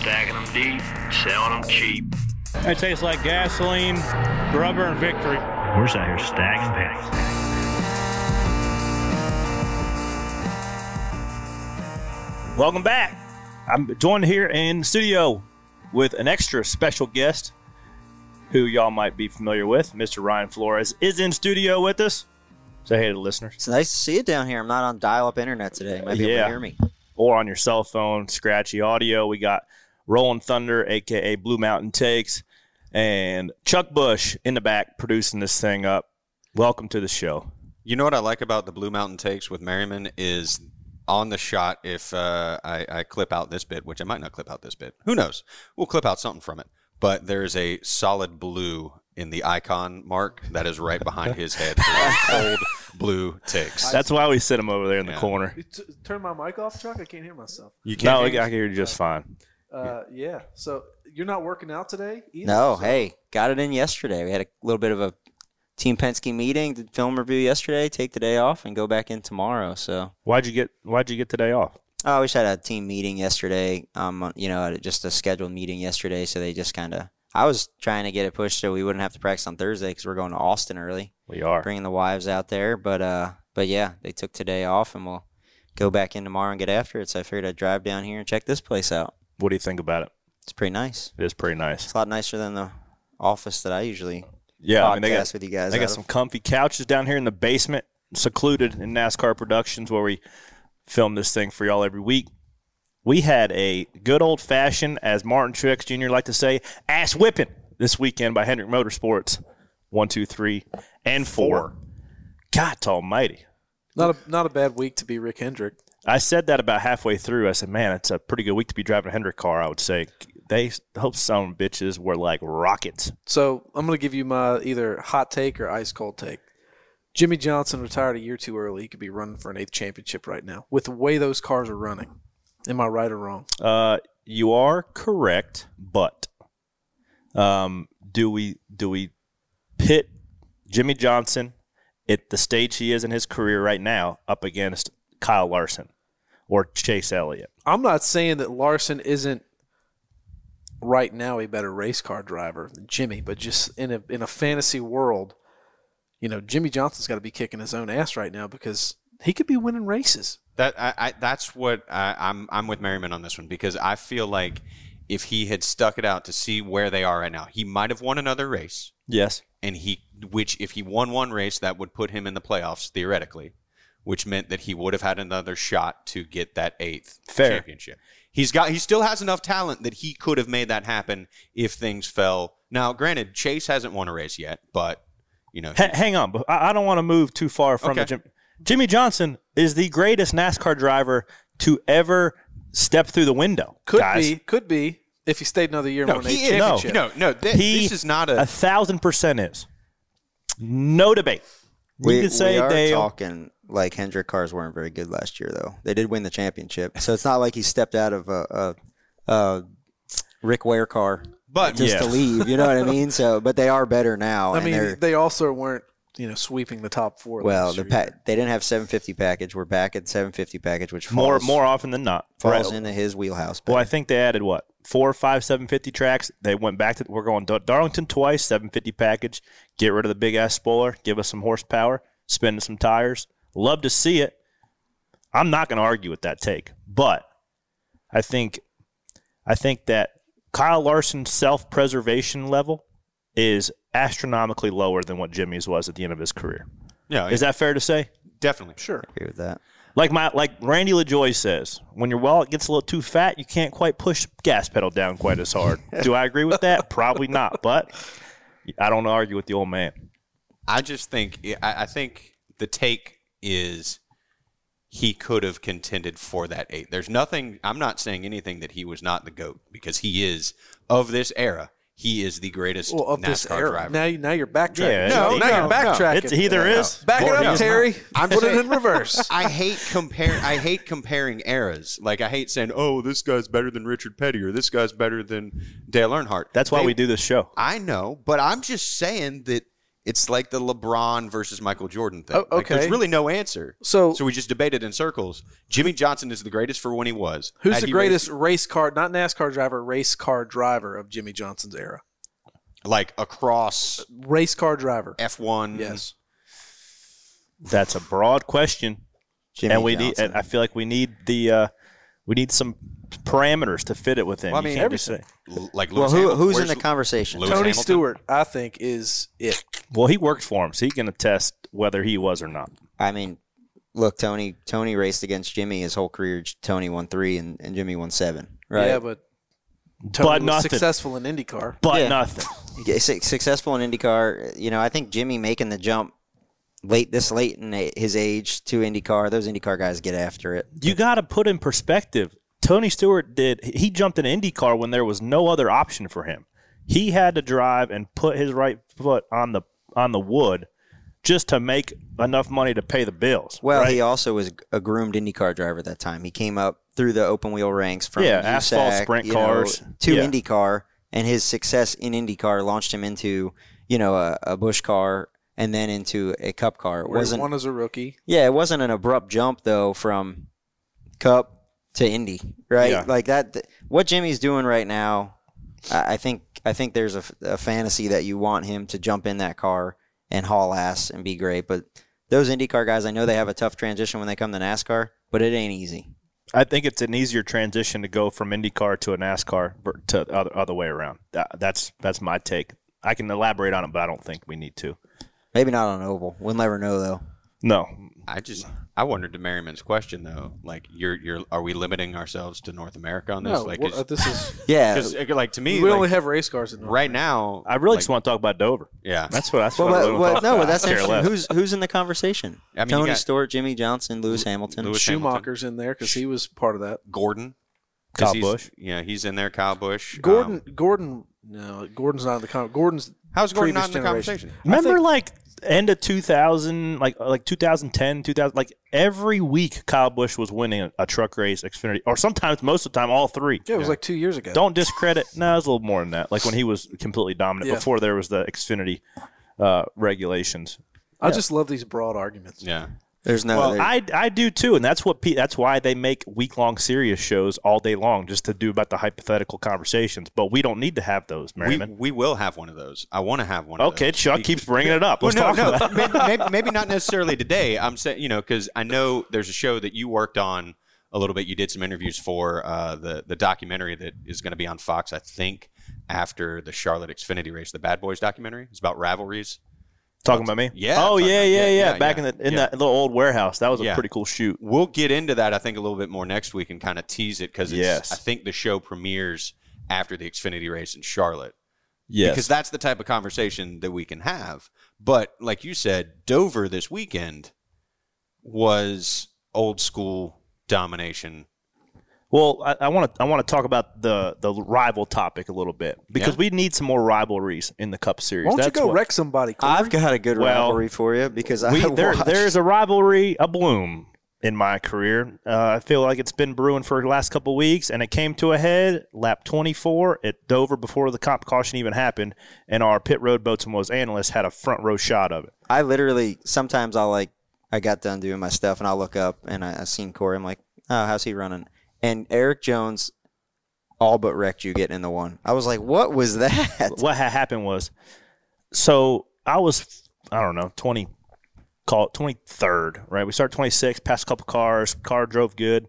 Stacking them deep, selling them cheap. It tastes like gasoline, rubber, and victory. We're just out here stacking pennies. Welcome back. I'm joined here in studio with an extra special guest who y'all might be familiar with. Mr. Ryan Flores is in studio with us. Say hey to the listeners. It's nice to see you down here. I'm not on dial-up internet today. You might be able Yeah. to hear me. or on your cell phone, scratchy audio. We got Rolling Thunder, aka Blue Mountain Takes, and Chuck Bush in the back producing this thing up. Welcome to the show. You know what I like about the Blue Mountain takes with Merriman is on the shot. If uh, I, I clip out this bit, which I might not clip out this bit, who knows? We'll clip out something from it. But there's a solid blue in the icon mark that is right behind his head. for Old blue takes. That's why we sit him over there in the corner. T- turn my mic off, Chuck. I can't hear myself. You can't. No, I hear can hear you just fine. Uh, yeah. So you're not working out today? Either, No, so- hey, got it in yesterday. We had a little bit of a Team Penske meeting, did film review yesterday, take the day off, and go back in tomorrow. So, Why'd you get Why'd you get today off? oh, we just had a team meeting yesterday. Um, you know, just a scheduled meeting yesterday. So they just kind of, I was trying to get it pushed so we wouldn't have to practice on Thursday because we're going to Austin early, We are. bringing the wives out there. But, uh, but yeah, they took today off, and we'll go back in tomorrow and get after it. So I figured I'd drive down here and check this place out. What do you think about it? It's pretty nice. It is pretty nice. It's a lot nicer than the office that I usually Yeah, I mean they got with you guys. they got of. some comfy couches down here in the basement, secluded in NASCAR Productions, where we film this thing for y'all every week. We had a good old fashioned, as Martin Truex Jr. like to say, ass whipping this weekend by Hendrick Motorsports. One, two, three, and four. God almighty. Not a not a bad week to be Rick Hendrick. I said that about halfway through. I said, man, it's a pretty good week to be driving a Hendrick car, I would say. They hope some bitches were like rockets. So I'm going to give you my either hot take or ice cold take. Jimmie Johnson retired a year too early. He could be running for an eighth championship right now with the way those cars are running. Am I right or wrong? Uh, you are correct, but um, do we do we pit Jimmie Johnson at the stage he is in his career right now up against Kyle Larson or Chase Elliott? I'm not saying that Larson isn't right now a better race car driver than Jimmie, but just in a in a fantasy world, you know, Jimmie Johnson's got to be kicking his own ass right now because he could be winning races. That I, I that's what I, I'm I'm with Merriman on this one because I feel like if he had stuck it out to see where they are right now, he might have won another race. Yes. and he which if he won one race that would put him in the playoffs theoretically which meant that he would have had another shot to get that eighth Fair. championship he's got he still has enough talent that he could have made that happen if things fell now granted chase hasn't won a race yet but you know H- hang on, I, I don't want to move too far from the Okay. Jim. Jimmie Johnson is the greatest NASCAR driver to ever step through the window. Could guys. be, could be if he stayed another year no he is championship. no no thi- He this is not a a thousand percent is. No debate. We, you could say we are Dale. talking like Hendrick cars weren't very good last year, though. They did win the championship, so it's not like he stepped out of a, a, a Rick Ware car but just Yeah. to leave. You know what I mean? So, but they are better now. I and mean, they're, also weren't, you know, sweeping the top four. well, last the year pa- they didn't have 750 package. We're back at 750 package, which more falls, more often than not. falls Right. into his wheelhouse. Well, I think they added what four, five, seven fifty tracks. They went back to we're going to Darlington twice, seven fifty package. Get rid of the big ass spoiler, give us some horsepower, spin some tires. Love to see it. I'm not going to argue with that take, but I think I think that Kyle Larson's self preservation level is astronomically lower than what Jimmie's was at the end of his career. yeah Is that fair to say? definitely sure. I agree with that. Like my like Randy LaJoie says, when your wallet gets a little too fat, you can't quite push gas pedal down quite as hard. Do I agree with that? Probably not, but I don't argue with the old man. I just think I, I think the take is he could have contended for that eight. There's nothing. I'm not saying anything that he was not the goat because he is of this era. He is the greatest Well, of NASCAR this era. driver. Now, you, now you're backtracking. Yeah, no, no, now no, you're backtracking. It's either is. Back it up, he Terry. I'm Put it in reverse. I hate compare. I hate comparing eras. Like I hate saying, "Oh, this guy's better than Richard Petty," or "This guy's better than Dale Earnhardt." That's why They- we do this show. I know, but I'm just saying that it's like the LeBron versus Michael Jordan thing. Oh, Like, there's really no answer. So, So we just debated in circles. Jimmie Johnson is the greatest for when he was. who's Had the he greatest race car, not NASCAR driver, race car driver of Jimmie Johnson's era? raced, like across Race car driver. F1? Yes. That's a broad question, Jimmie and we Johnson. need. And I feel like we need the. Uh, we need some parameters to fit it within. Well, I You mean, can't just say- L- Like well, who, Hamilton. who's in the conversation? Lewis Tony Hamilton? Stewart, I think, is it. Well, he worked for him, so he can attest whether he was or not. I mean, look, Tony. Tony raced against Jimmie his whole career. Tony won three, and, and Jimmie won seven. Right? Yeah, but Tony But was nothing. successful in IndyCar. But Yeah. nothing. Successful in IndyCar. You know, I think Jimmie making the jump late this late in his age to IndyCar. Those IndyCar guys get after it. You got to put in perspective. Tony Stewart did. He jumped in IndyCar when there was no other option for him. He had to drive and put his right foot on the on the wood just to make enough money to pay the bills. Well, right? he also was a groomed IndyCar driver at that time. He came up through the open wheel ranks from Yeah, USAC, asphalt sprint you know, cars. to Yeah. IndyCar, and his success in IndyCar launched him into you know a, a Busch car and then into a Cup car. It Where wasn't one as a rookie. Yeah, it wasn't an abrupt jump though from Cup to Indy, right? Yeah. Like that. th- What Jimmie's doing right now, I I think I think there's a fantasy that you want him to jump in that car and haul ass and be great. But those IndyCar guys, I know they have a tough transition when they come to NASCAR, but it ain't easy. I think it's an easier transition to go from IndyCar to a NASCAR to other other way around. That, that's that's my take. I can elaborate on it, but I don't think we need to. Maybe not on oval. We'll never know though. No, I just I wondered to Merriman's question though. Like, you're you're are we limiting ourselves to North America on this? No, like, we're- uh, this is. Yeah. because like to me, we like, only have race cars in North right now. I really like, just want to talk about Dover. yeah. That's what that's Well, what I but, really well, to no, talk about. that's interesting. Who's who's in the conversation? I mean, Tony got- Stewart, Jimmie Johnson, Lewis Hamilton. Lewis Hamilton. Schumacher's in there because he was part of that. Gordon, Kyle he's- Busch. Yeah, he's in there. Kyle Busch. Gordon, Um, Gordon, no, Gordon's not in the con. Gordon's how's Gordon not in the generation. conversation? Remember, think- like end of 2000, like like 2010, 2000, like every week Kyle Busch was winning a, a truck race, Xfinity, or sometimes most of the time all three. yeah, it was like two years ago. Don't discredit. No, it was a little more than that. Like when he was completely dominant Yeah. before there was the Xfinity uh, regulations. I just love these broad arguments. Yeah. There's no. Well, there- I, I do too, and that's what pe- that's why they make week long serious shows all day long, just to do about the hypothetical conversations. But we don't need to have those, We, Merriman. we will have one of those. I want to have one. of okay. Chuck keeps bringing it up. Let's no, talk no, about it. maybe, maybe, maybe not necessarily today. I'm saying, you know, because I know there's a show that you worked on a little bit. You did some interviews for uh, the the documentary that is going to be on Fox, I think, after the Charlotte Xfinity race, the Bad Boys documentary. It's about rivalries. Talking about me? Yeah, Oh yeah, yeah, yeah, Back in the in that little old warehouse. That was a pretty cool shoot. We'll get into that, I think, a little bit more next week and kind of tease it because Yes. I think the show premieres after the Xfinity race in Charlotte. Yes. because that's the type of conversation that we can have. But like you said, Dover this weekend was old school domination. Well, I want to I want to talk about the the rival topic a little bit because Yeah. we need some more rivalries in the Cup Series. Why don't That's you go what- wreck somebody? Corey? I've got a good Well, rivalry for you because I we, there, there is a rivalry, a bloom in my career. Uh, I feel like it's been brewing for the last couple of weeks, and it came to a head lap 24 at Dover before the comp caution even happened, and our pit road boatsman was analyst had a front row shot of it. I literally sometimes I'll like I got done doing my stuff and I'll look up and I, I seen Corey. I'm like, oh, how's he running? And Erik Jones all but wrecked you getting in the one. I was like, what was that? what had happened was, so I was, I don't know, 20, call it 23rd, right? We started 26, passed a couple cars, car drove good,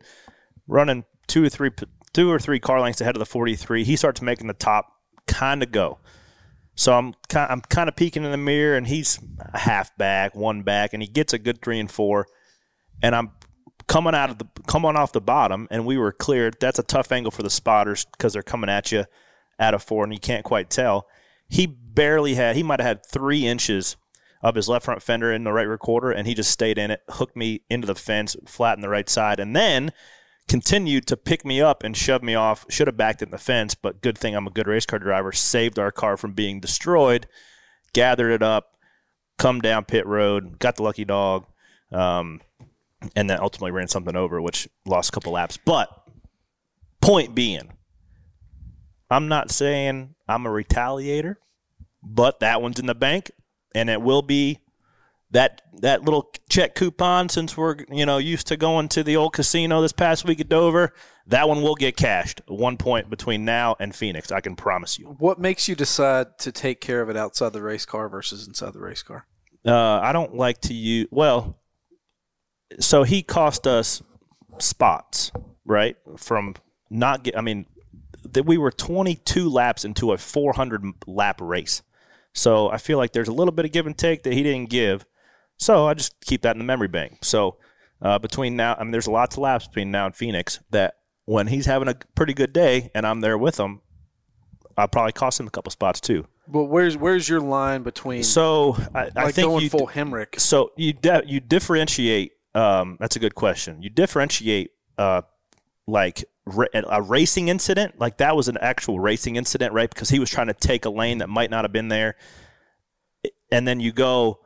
running two or three, two or three car lengths ahead of the 43. He starts making the top kind of go. So I'm kind, I'm kind of peeking in the mirror, and he's a half back, one back, and he gets a good three and four, and I'm coming out of the coming off the bottom, and we were cleared. That's a tough angle for the spotters because they're coming at you out of four, and you can't quite tell. He barely had. He might have had three inches of his left front fender in the right recorder, and he just stayed in it, hooked me into the fence, flattened the right side, and then continued to pick me up and shove me off. Should have backed in the fence, but good thing I'm a good race car driver. Saved our car from being destroyed. Gathered it up, come down pit road, got the lucky dog, um, and then ultimately ran something over, which lost a couple laps. But point being, I'm not saying I'm a retaliator, but that one's in the bank. and it will be that that little check coupon since we're you know used to going to the old casino this past week at Dover. That one will get cashed at one point between now and Phoenix. I can promise you. What makes you decide to take care of it outside the race car versus inside the race car? Uh, I don't like to use well. So he cost us spots, right? From not get. I mean, that we were 22 laps into a 400 lap race. So I feel like there's a little bit of give and take that he didn't give. So I just keep that in the memory bank. So uh, between now, I mean, there's lots of laps between now and Phoenix that when he's having a pretty good day and I'm there with him, I probably cost him a couple spots too. But where's where's your line between So I, I like think going you full Hemric? so you de- you differentiate. Um, that's a good question. You differentiate uh, like a racing incident, like that was an actual racing incident, right? Because he was trying to take a lane that might not have been there, and then you go.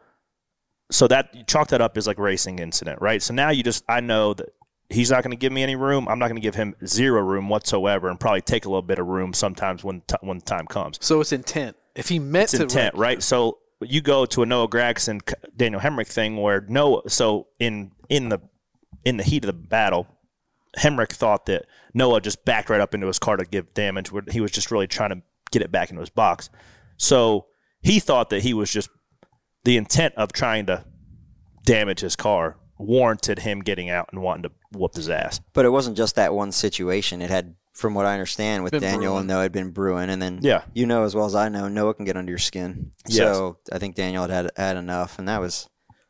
So that you chalk that up as like racing incident, right? So now you just I know that he's not going to give me any room. I'm not going to give him zero room whatsoever, and probably take a little bit of room sometimes when t- when the time comes So it's intent. If he meant it's to intent, wreck right? So you go to a Noah Gragson, Daniel Hemric thing where Noah. So in in the in the heat of the battle, Hemric thought that Noah just backed right up into his car to give damage. Where he was just really trying to get it back into his box. So he thought that he was just the intent of trying to damage his car warranted him getting out and wanting to whoop his ass. But it wasn't just that one situation. It had, from what I understand, with Been Daniel brewing. and Noah, had been brewing, and then Yeah. you know as well as I know, Noah can get under your skin. Yes. So I think Daniel had had, had enough, and that was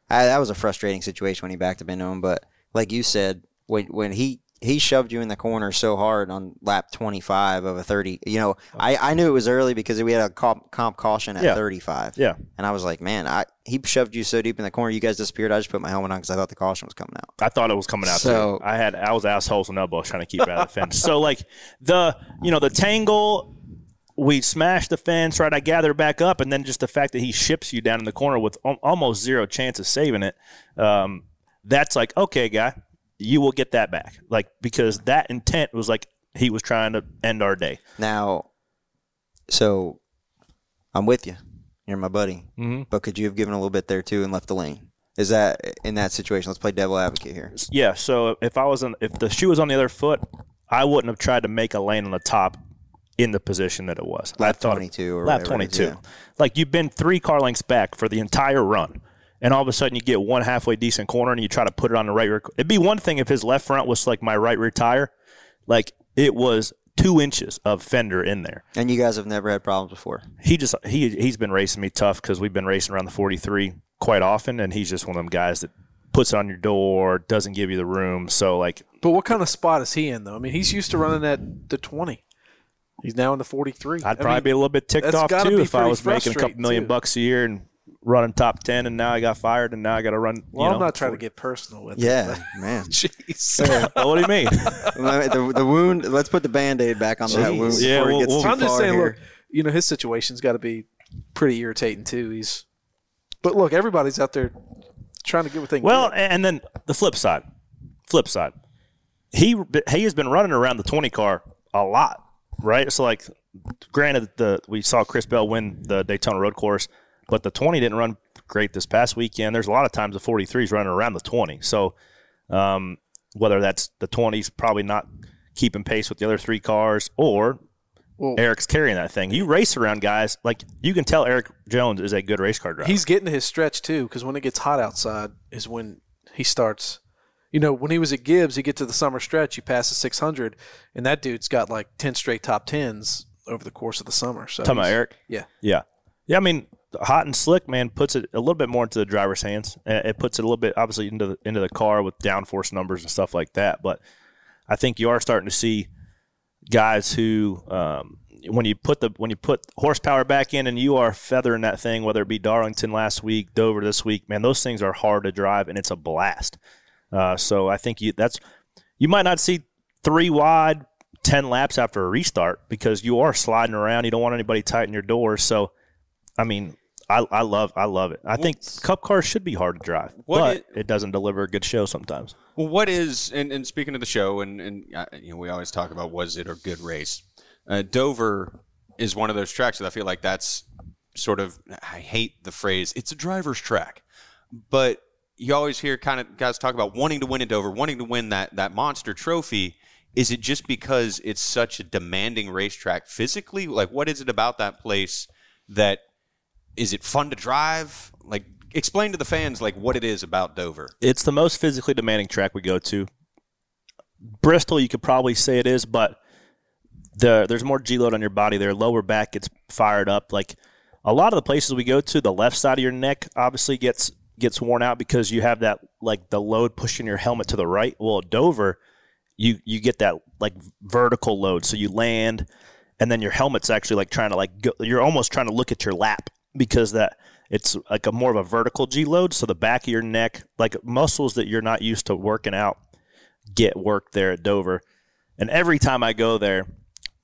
I, that was a frustrating situation when he backed up into him. But like you said, when when he he shoved you in the corner so hard on lap 25 of a 30 you know i, I knew it was early because we had a comp, comp caution at Yeah. 35 Yeah. and i was like man i he shoved you so deep in the corner you guys disappeared i just put my helmet on because i thought the caution was coming out I thought it was coming out. So- too. I had I was assholes and elbows trying to keep it out of the fence. So like the you know the tangle, we smashed the fence. Right, I gather back up, and then just the fact that he ships you down in the corner with almost zero chance of saving it. Um, that's like okay, guy, you will get that back. Like because that intent was like he was trying to end our day. Now, so I'm with you. You're my buddy. Mm-hmm. But could you have given a little bit there too and left the lane? Is that in that situation? Let's play devil advocate here. Yeah. So if I was on, if the shoe was on the other foot, I wouldn't have tried to make a lane on the top in the position that it was. I Lap thought 22 or lap whatever it is, 22. yeah. Like you've been three car lengths back for the entire run, and all of a sudden you get one halfway decent corner and you try to put it on the right rear. It'd be one thing if his left front was like my right rear tire, like it was two inches of fender in there. And you guys have never had problems before. He just he he's been racing me tough because we've been racing around the 43 quite often, and he's just one of them guys that puts it on your door, doesn't give you the room. So like But what kind of spot is he in though? I mean, he's used to running at the twenty. He's now in the forty-three. I'd I probably mean, be a little bit ticked off too if I was making a couple million too. bucks a year and running top ten, and now I got fired, and now I got to run. Well, you know, I'm not trying to get personal with it. Yeah, it. man. but- Jeez. Well, what do you mean? the, the wound. Let's put the band aid back on that wound Yeah, before we'll- gets we'll- too I'm just saying, here. look, you know, his situation's got to be pretty irritating too. He's, but look, everybody's out there trying to get what they can well, get. and then the flip side, flip side, he he has been running around the twenty car a lot, right? So like, granted, the we saw Chris Bell win the Daytona Road Course, but the twenty didn't run great this past weekend. There's a lot of times the 43 is running around the 20. So um, whether that's the 20's probably not keeping pace with the other three cars, or Well- Erik's carrying that thing. You race around guys like you can tell Erik Jones is a good race car driver. He's getting to his stretch too, because when it gets hot outside is when he starts. You know, when he was at Gibbs, he get to the summer stretch, he passes 600, and that dude's got like 10 straight top tens over the course of the summer. So Talking about Erik. Yeah. Yeah. Yeah, I mean, hot and slick, man, puts it a little bit more into the driver's hands. It puts it a little bit, obviously, into the into the car with downforce numbers and stuff like that. But I think you are starting to see guys who, um, when you put the when you put horsepower back in and you are feathering that thing, whether it be Darlington last week, Dover this week, man, those things are hard to drive and it's a blast. Uh, so I think you that's you might not see three wide, ten laps after a restart because you are sliding around. You don't want anybody tight in your doors. So, I mean, I, I love I love it. I think Cup cars should be hard to drive, but i- it doesn't deliver a good show sometimes. Well, what is and, and speaking of the show, and and uh, you know, we always talk about was it a good race. Uh, Dover is one of those tracks that I feel like that's sort of I hate the phrase it's a driver's track, but you always hear kind of guys talk about wanting to win at Dover, wanting to win that that monster trophy. Is it just because it's such a demanding racetrack physically? Like, what is it about that place that is it fun to drive? Like, explain to the fans like what it is about Dover. It's the most physically demanding track we go to. Bristol, you could probably say it is, but the there's more G load on your body there. Lower back gets fired up. Like a lot of the places we go to, the left side of your neck obviously gets gets worn out because you have that like the load pushing your helmet to the right. Well, Dover, you you get that like vertical load, so you land, and then your helmet's actually like trying to like go, you're almost trying to look at your lap because that it's like a more of a vertical G load. So the back of your neck, like muscles that you're not used to working out, get worked there at Dover. And every time I go there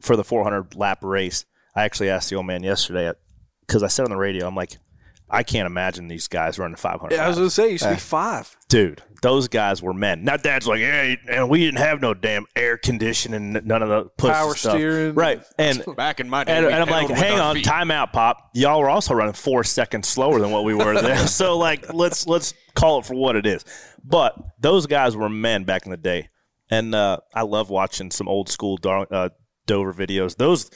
for the 400 lap race, I actually asked the old man yesterday because I said on the radio, I'm like, I can't imagine these guys running 500. Yeah, I was going to say, it used to be five. Dude, those guys were men. Now, Dad's like, yeah, and we didn't have no damn air conditioning, none of the pussy Power stuff. steering. right? And Back in my day, and, and I'm like, hang on, feet. time out, Pop. Y'all were also running four seconds slower than what we were there. so like, let's let's call it for what it is. But those guys were men back in the day, and uh, I love watching some old school Dar- uh, Dover videos. Those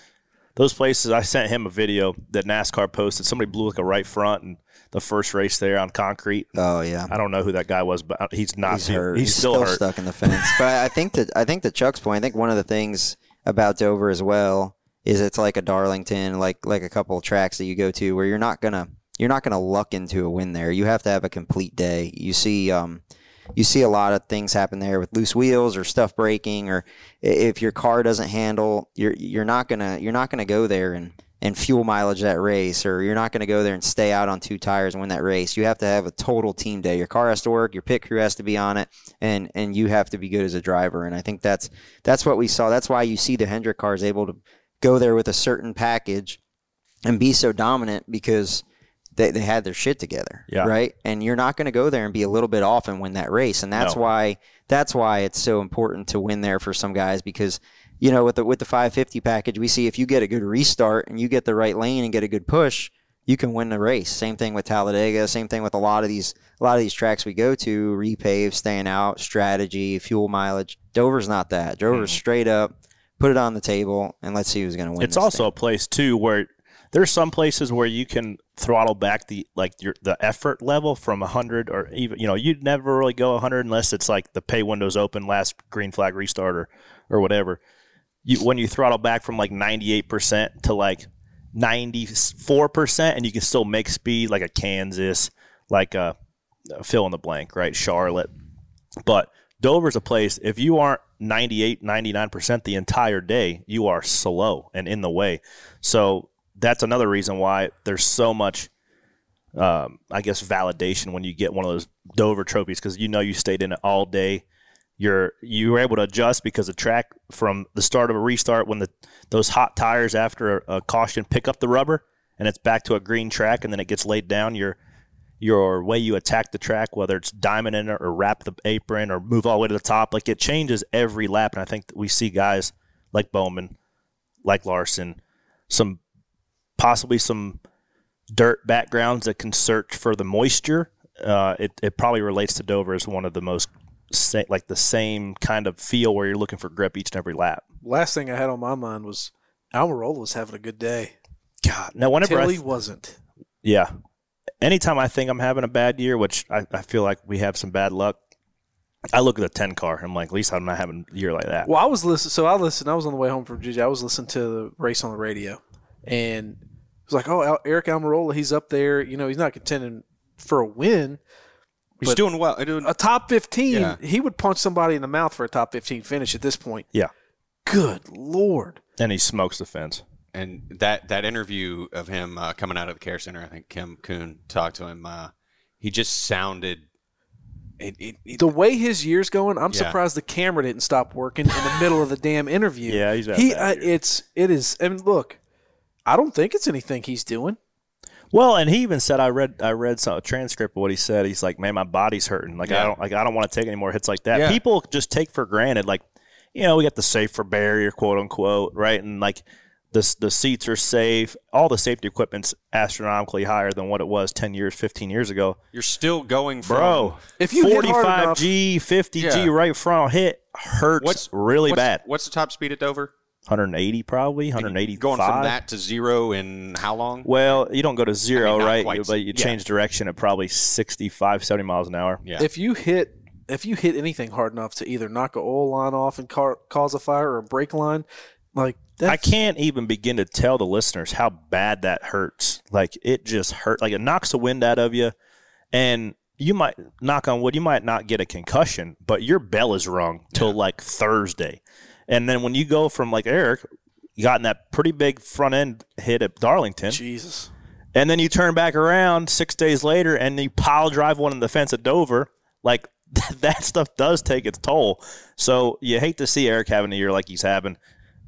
those places. I sent him a video that NASCAR posted. Somebody blew like a right front and the first race there on concrete. Oh yeah. I don't know who that guy was, but he's not. he's He's, hurt. he's, still, hurt. stuck in the fence. but I think that I think to Chuck's point, I think one of the things about Dover as well is it's like a Darlington, like like a couple of tracks that you go to where you're not gonna you're not gonna luck into a win there. You have to have a complete day. You see um you see a lot of things happen there with loose wheels or stuff breaking or if your car doesn't handle you're you're not gonna you're not gonna go there and and fuel mileage that race or you're not going to go there and stay out on two tires and win that race. You have to have a total team day. Your car has to work your pit crew has to be on it and and you have to be good as a driver. And i think that's that's what we saw. That's why you see the hendrick cars able to go there with a certain package and be so dominant because they, they had their shit together Yeah. right? And you're not going to go there and be a little bit off and win that race. And that's No. why that's why it's so important to win there for some guys because you know with the with the 550 package we see if you get a good restart and you get the right lane and get a good push you can win the race. Same thing with Talladega. Same thing with a lot of these a lot of these tracks we go to repave staying out strategy fuel mileage. Dover's not that. Dover's mm-hmm. straight up put it on the table and let's see who's going to win It's also thing. a place too where there's some places where you can throttle back the like your the effort level from 100 or even you know you'd never really go 100 unless it's like the pay windows open last green flag restart or, or whatever you when you throttle back from like 98% to like 94% and you can still make speed like a Kansas like a, a fill in the blank right Charlotte but Dover's a place, if you aren't 98, 99% the entire day, you are slow and in the way. So that's another reason why there's so much, um, I guess, validation when you get one of those Dover trophies because you know you stayed in it all day. You're you were able to adjust because the track from the start of a restart when the those hot tires after a, a caution pick up the rubber and it's back to a green track and then it gets laid down. You're your way you attack the track, whether it's diamond in it or wrap the apron or move all the way to the top, like it changes every lap. And I think we see guys like Bowman, like Larson, some possibly some dirt backgrounds that can search for the moisture. Uh, it, it probably relates to Dover as one of the most sa- like the same kind of feel where you're looking for grip each and every lap. Last thing I had on my mind was Almirola was having a good day. God, no, whenever I th- he wasn't. Yeah. Anytime I think I'm having a bad year, which I, I feel like we have some bad luck, I look at the 10 car. I'm like, at least I'm not having a year like that. Well, I was listening. So I listened. I was on the way home from Virginia. I was listening to the race on the radio, and it was like, "Oh, Aric Almirola, he's up there. You know, he's not contending for a win, He's doing well. Doing, a top fifteen. Yeah. He would punch somebody in the mouth for a top fifteen finish at this point. Yeah. Good lord. And he smokes the fence. and that that interview of him uh, coming out of the care center, I think Kim Coon talked to him. Uh, he just sounded. It, it, it, The way his year's going, I'm Yeah. surprised the camera didn't stop working in the middle of the damn interview. Yeah, he's had a he. Uh, it's it is. I mean, look, I don't think it's anything he's doing. Well, and he even said I read I read some a transcript of what he said. He's like, "Man, my body's hurting. Like I don't like I don't want to take any more hits like that." Yeah. People just take for granted like, you know, we got the safer barrier, quote unquote, right? And like The, the seats are safe. All the safety equipment's astronomically higher than what it was 10 years, 15 years ago. You're still going from Bro, If you hit 45G, 50G right front hit hurts What's really what's, bad. What's the top speed at Dover? 180 probably, 185. Going from that to zero in how long? Well, you don't go to zero, I mean, right? quite. But you Yeah. change direction at probably 65, 70 miles an hour. Yeah. If you hit if you hit anything hard enough to either knock a oil line off and car, cause a fire or a brake line, like that's, I can't even begin to tell the listeners how bad that hurts. Like it just hurt. Like it knocks the wind out of you, and you might knock on wood. You might not get a concussion, but your bell is rung till like Thursday, and then when you go from like Aric, you got in that pretty big front end hit at Darlington, Jesus. and then you turn back around six days later and you pile drive one in the fence at Dover. Like that stuff does take its toll. So you hate to see Aric having a year like he's having.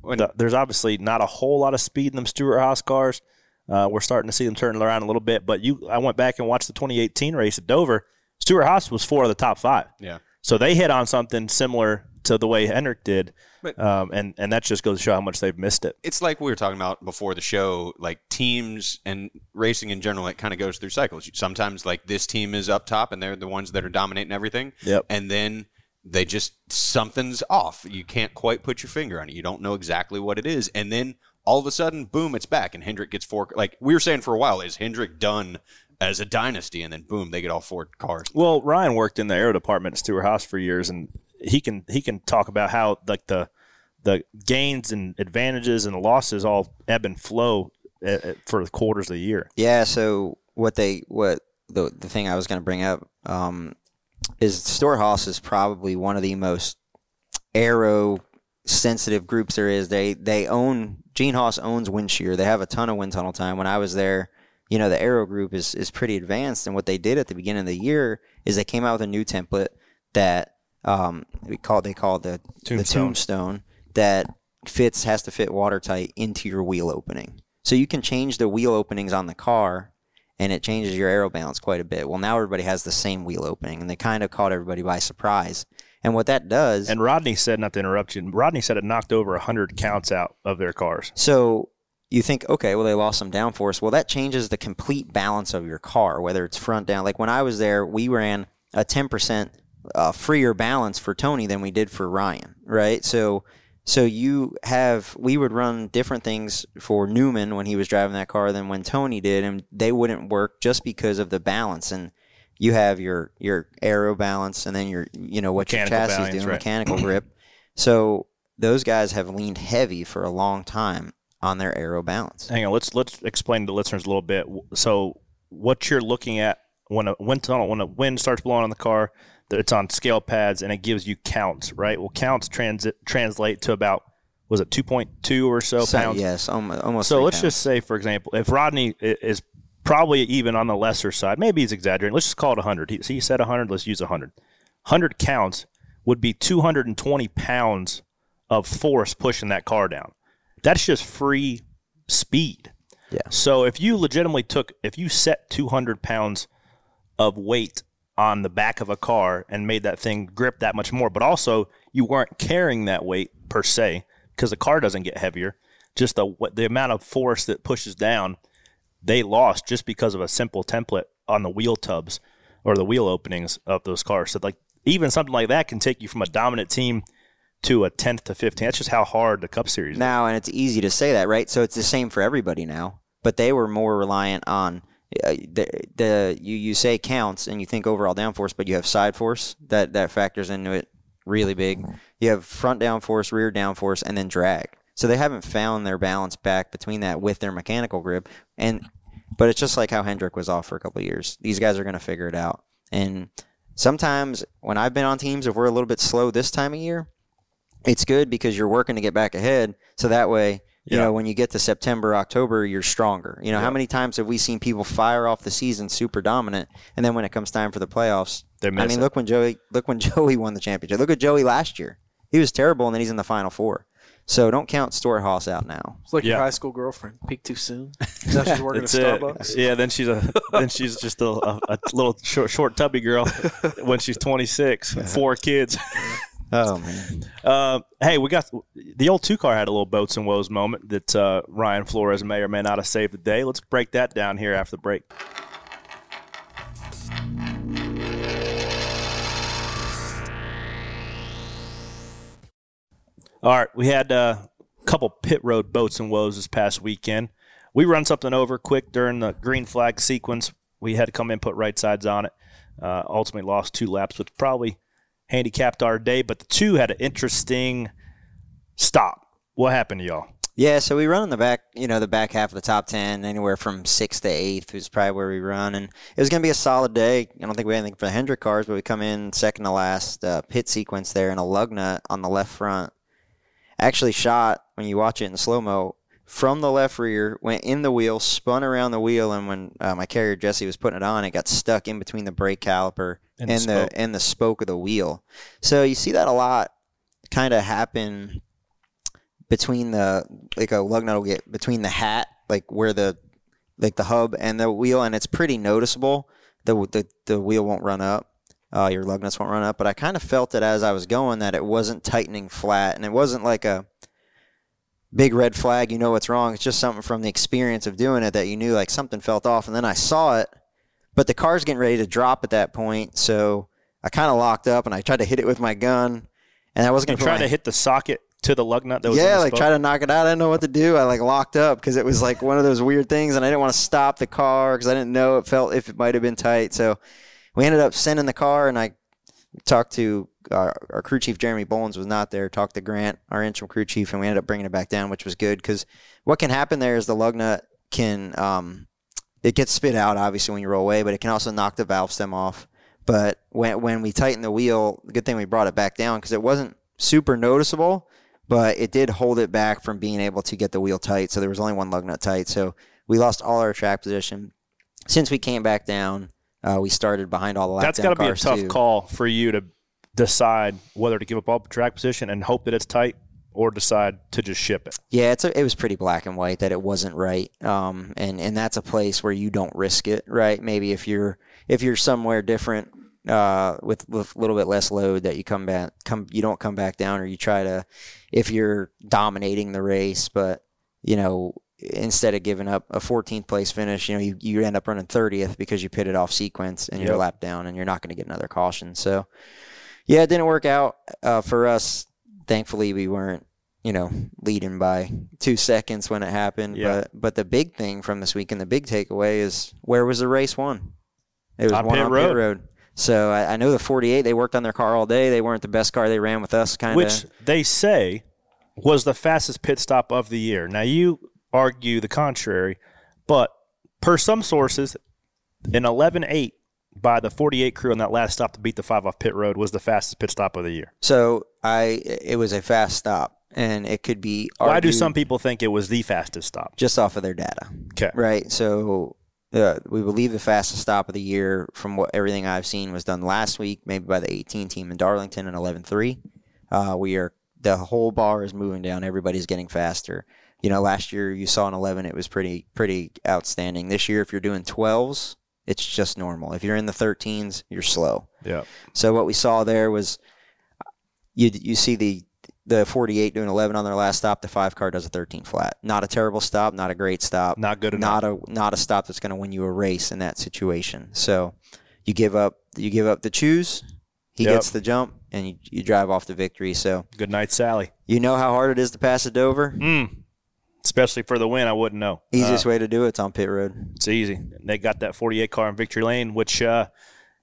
When- there's obviously not a whole lot of speed in them Stewart Haas cars. Uh, we're starting to see them turn around a little bit. But you, I went back and watched the 2018 race at Dover. Stewart Haas was four of the top five. yeah. So they hit on something similar to the way Hendrick did, But- um, and and that just goes to show how much they've missed it. It's like we were talking about before the show, like teams and racing in general, it kind of goes through cycles. Sometimes, like this team is up top and they're the ones that are dominating everything. Yep. And then they just, something's off. You can't quite put your finger on it. You don't know exactly what it is. And then all of a sudden, boom, it's back. And Hendrick gets four. Like we were saying for a while, is Hendrick done as a dynasty? And then boom, they get all four cars. Well, Ryan worked in the aero department at Stewart Haas for years, and he can he can talk about how like the the gains and advantages and the losses all ebb and flow uh, uh, for the quarters of the year. Yeah. So what they what the the thing I was going to bring up um, is Stewart Haas is probably one of the most aero sensitive groups there is. They they own Gene Haas owns Windshear. They have a ton of wind tunnel time. When I was there, you know the aero group is is pretty advanced. And what they did at the beginning of the year is they came out with a new template that um, we call they call it the Tombstone. the tombstone that fits has to fit watertight into your wheel opening. So you can change the wheel openings on the car and it changes your aero balance quite a bit. Well, now everybody has the same wheel opening and they kind of caught everybody by surprise. And what that does And Rodney said, not to interrupt you, Rodney said it knocked over hundred counts out of their cars. So you think, okay, well, they lost some downforce. Well, that changes the complete balance of your car, whether it's front down. Like when I was there, we ran a 10% uh, freer balance for Tony than we did for Ryan, right? So, so you have, we would run different things for Newman when he was driving that car than when Tony did, and they wouldn't work just because of the balance. And you have your your aero balance, and then your, you know, what Mechanical your chassis is doing, right. mechanical grip. So those guys have leaned heavy for a long time on their aero balance. Hang on, let's let's explain to the listeners a little bit. So, what you're looking at when a wind tunnel, when a wind starts blowing on the car, it's on scale pads and it gives you counts, right? Well, counts transit translate to about was it 2.2 or so, So, pounds? yes, almost. So let's pounds. just say, for example, if Rodney is probably even on the lesser side, maybe he's exaggerating. Let's just call it 100. He, so he said 100. Let's use 100. 100 counts would be 220 pounds of force pushing that car down. That's just free speed. Yeah. So if you legitimately took, if you set 200 pounds of weight on the back of a car and made that thing grip that much more, but also you weren't carrying that weight per se because the car doesn't get heavier. Just the the amount of force that pushes down, they lost just because of a simple template on the wheel tubs or the wheel openings of those cars. So like even something like that can take you from a dominant team to a tenth to 15. That's just how hard the Cup Series. is. now, and it's easy to say that, right? So it's the same for everybody now. But they were more reliant on the the you you say counts and you think overall downforce, but you have side force that that factors into it really big. Mm-hmm. You have front downforce, rear downforce, and then drag. So they haven't found their balance back between that with their mechanical grip. And but it's just like how Hendrick was off for a couple of years. These guys are going to figure it out. And sometimes when I've been on teams, if we're a little bit slow this time of year, it's good because you're working to get back ahead. So that way, you Yeah. know, when you get to September, October, you're stronger. You know, how many times have we seen people fire off the season super dominant, and then when it comes time for the playoffs, They I mean, it. look when Joey, look when Joey won the championship. Look at Joey last year. He was terrible, and then he's in the final four. So don't count Stewart Haas out now. It's like your high school girlfriend. Peak too soon. Now she's working at That's it. Starbucks. Yeah, then she's a then she's just a, a, a little short, short tubby girl when she's 26, four kids. Oh man. Uh, hey, we got the old two car had a little boats and woes moment that uh, Ryan Flores may or may not have saved the day. Let's break that down here after the break. All right, we had uh, a couple pit road boats and woes this past weekend. We run something over quick during the green flag sequence. We had to come in, put right sides on it. Uh, ultimately lost two laps, which probably handicapped our day. But the two had an interesting stop. What happened to y'all? Yeah, so we run in the back, you know, the back half of the top 10, anywhere from sixth to eighth is probably where we run. And it was going to be a solid day. I don't think we had anything for the Hendrick cars, but we come in second to last uh, pit sequence there and a lug nut on the left front. Actually shot, when you watch it in slow mo, from the left rear, went in the wheel, spun around the wheel, and when uh, my carrier Jesse was putting it on, it got stuck in between the brake caliper And and, the the spoke. and the spoke of the wheel. So you see that a lot kind of happen between the like a lug nut will get between the hat, like where the like the hub and the wheel, and it's pretty noticeable. The the, the wheel won't run up. Uh, your lug nuts won't run up, but I kind of felt it as I was going that it wasn't tightening flat, and it wasn't like a big red flag. You know what's wrong. It's just something from the experience of doing it that you knew like something felt off, and then I saw it, but the car's getting ready to drop at that point, so I kind of locked up and I tried to hit it with my gun, and I wasn't You gonna try to hit the socket to the lug nut that was in yeah, like try to knock it out. I didn't know what to do. I like locked up because it was like one of those weird things, and I didn't want to stop the car because I didn't know it felt if it might have been tight. So we ended up sending the car, and I talked to our, our crew chief Jeremy Bullins was not there. Talked to Grant, our interim crew chief, and we ended up bringing it back down, which was good because what can happen there is the lug nut can um, it gets spit out obviously when you roll away, but it can also knock the valve stem off. But when when we tighten the wheel, good thing we brought it back down because it wasn't super noticeable, but it did hold it back from being able to get the wheel tight. So there was only one lug nut tight. So we lost all our track position. Since we came back down, uh, we started behind all the lap That's got to be a tough too. call for you to decide whether to give up all track position and hope that it's tight or decide to just ship it. Yeah, it's a, it was pretty black and white that it wasn't right, um, and and that's a place where you don't risk it, right? Maybe if you're if you're somewhere different uh, with with a little bit less load, that you come back come you don't come back down, or you try to if you're dominating the race, but you know instead of giving up a 14th place finish, you know you, you end up running 30th because you pitted off sequence and you're Yep. lap down, and you're not going to get another caution. So yeah, it didn't work out uh, for us. Thankfully, we weren't you know, leading by two seconds when it happened. Yeah. But but the big thing from this weekend, the big takeaway is where was the race won? It was On won pit on road. pit road. So I, I know the 48. They worked on their car all day. They weren't the best car they ran with us, kind of. Which they say was the fastest pit stop of the year. Now you argue the contrary, but per some sources, an 11.8 by the 48 crew on that last stop to beat the five off pit road was the fastest pit stop of the year. So I it was a fast stop, and it could be. Why do some people think it was the fastest stop? just off of their data? Okay. Right. So uh, we believe the fastest stop of the year, from what everything I've seen, was done last week, maybe by the 18 team in Darlington in 11.3. Uh, we are the whole bar is moving down. Everybody's getting faster. You know, last year you saw an 11, it was pretty pretty outstanding. This year, if you're doing 12s, it's just normal. If you're in the 13s, you're slow. Yeah. So what we saw there was you you see the the 48 doing 11 on their last stop. The five car does a 13 flat. Not a terrible stop. Not a great stop. Not good enough. Not a not a stop that's going to win you a race in that situation. So you give up you give up the choose. He Yep. gets the jump, and you, you drive off to victory. So Good night, Sally. you know how hard it is to pass it over. Mm. Especially for the win, I wouldn't know. Easiest Uh, way to do it's on pit road. It's easy. They got that 48 car in victory lane, which uh,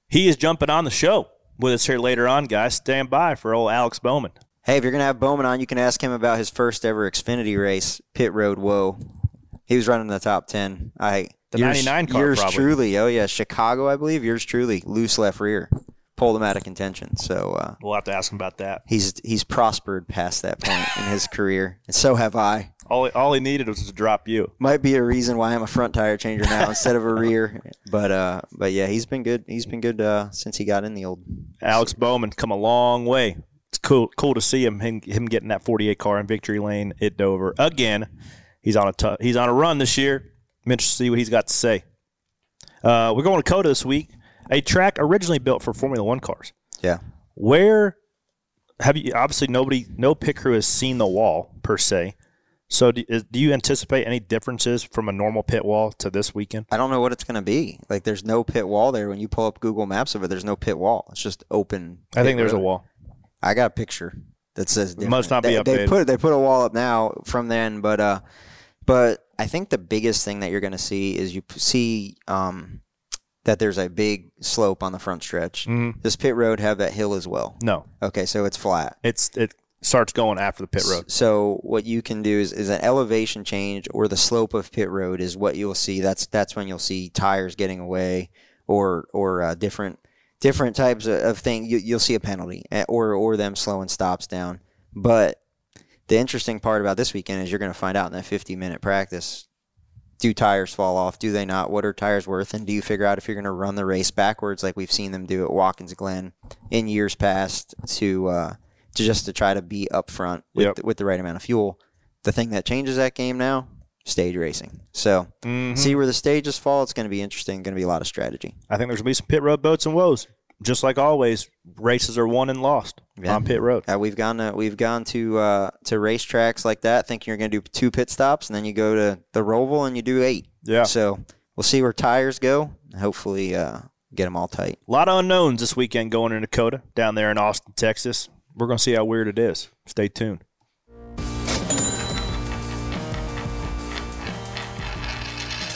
he is jumping on the show with us here later on, guys. Stand by for old Alex Bowman. Hey, if you're gonna have Bowman on, you can ask him about his first ever Xfinity race, pit road. Whoa, he was running the top ten. I The yours- 99 car, Yours probably. truly. Oh yeah, Chicago, I believe. Yours truly, loose left rear, pulled him out of contention. So uh, We'll have to ask him about that. he's he's prospered past that point in his career, and so have I. All, all he needed was to drop you. Might be a reason why I'm a front tire changer now instead of a rear. But uh, but yeah, he's been good. He's been good uh, since he got in the old. Alex Bowman come a long way. Cool cool to see him him, him getting that 48 car in victory lane at Dover again. He's on a tou- he's on a run this year. I'm interested to see what he's got to say. Uh, we're going to COTA this week, a track originally built for Formula One cars. Yeah. Where have you obviously nobody, no pit crew has seen the wall per se. So do, is, do you anticipate any differences from a normal pit wall to this weekend? I don't know what it's going to be. Like, there's no pit wall there. When you pull up Google Maps of it, there's no pit wall. It's just open. I think there's a wall. I got a picture that says It must not be they, they put they put a wall up now from then, but uh, but I think the biggest thing that you're going to see is you see um that there's a big slope on the front stretch. Mhm. Does pit road have that hill as well? No, Okay, so it's flat. it's it starts going after the pit road. So what you can do is, is an elevation change or the slope of pit road is what you'll see. That's that's when you'll see tires getting away or or uh, different different types of, of thing. You, you'll see a penalty eh, or or them slowing stops down. But the interesting part about this weekend is you're going to find out in that 50 minute practice. Do tires fall off? Do they not? What are tires worth? And do you figure out if you're going to run the race backwards like we've seen them do at Watkins Glen in years past to uh, to just to try to be up front with, Yep. the, with the right amount of fuel. The thing that changes that game now, stage racing. So Mhm. see where the stages fall. It's going to be interesting. Going to be a lot of strategy. I think there's gonna be some pit road boats and woes. Just like always, races are won and lost Yeah. on pit road. Uh, we've gone to, we've gone to uh, to racetracks like that, thinking you're going to do two pit stops, and then you go to the Roval and you do eight. Yeah, So we'll see where tires go. Hopefully, uh, get them all tight. a lot of unknowns this weekend going in to COTA, down there in Austin, Texas. We're gonna see how weird it is. Stay tuned.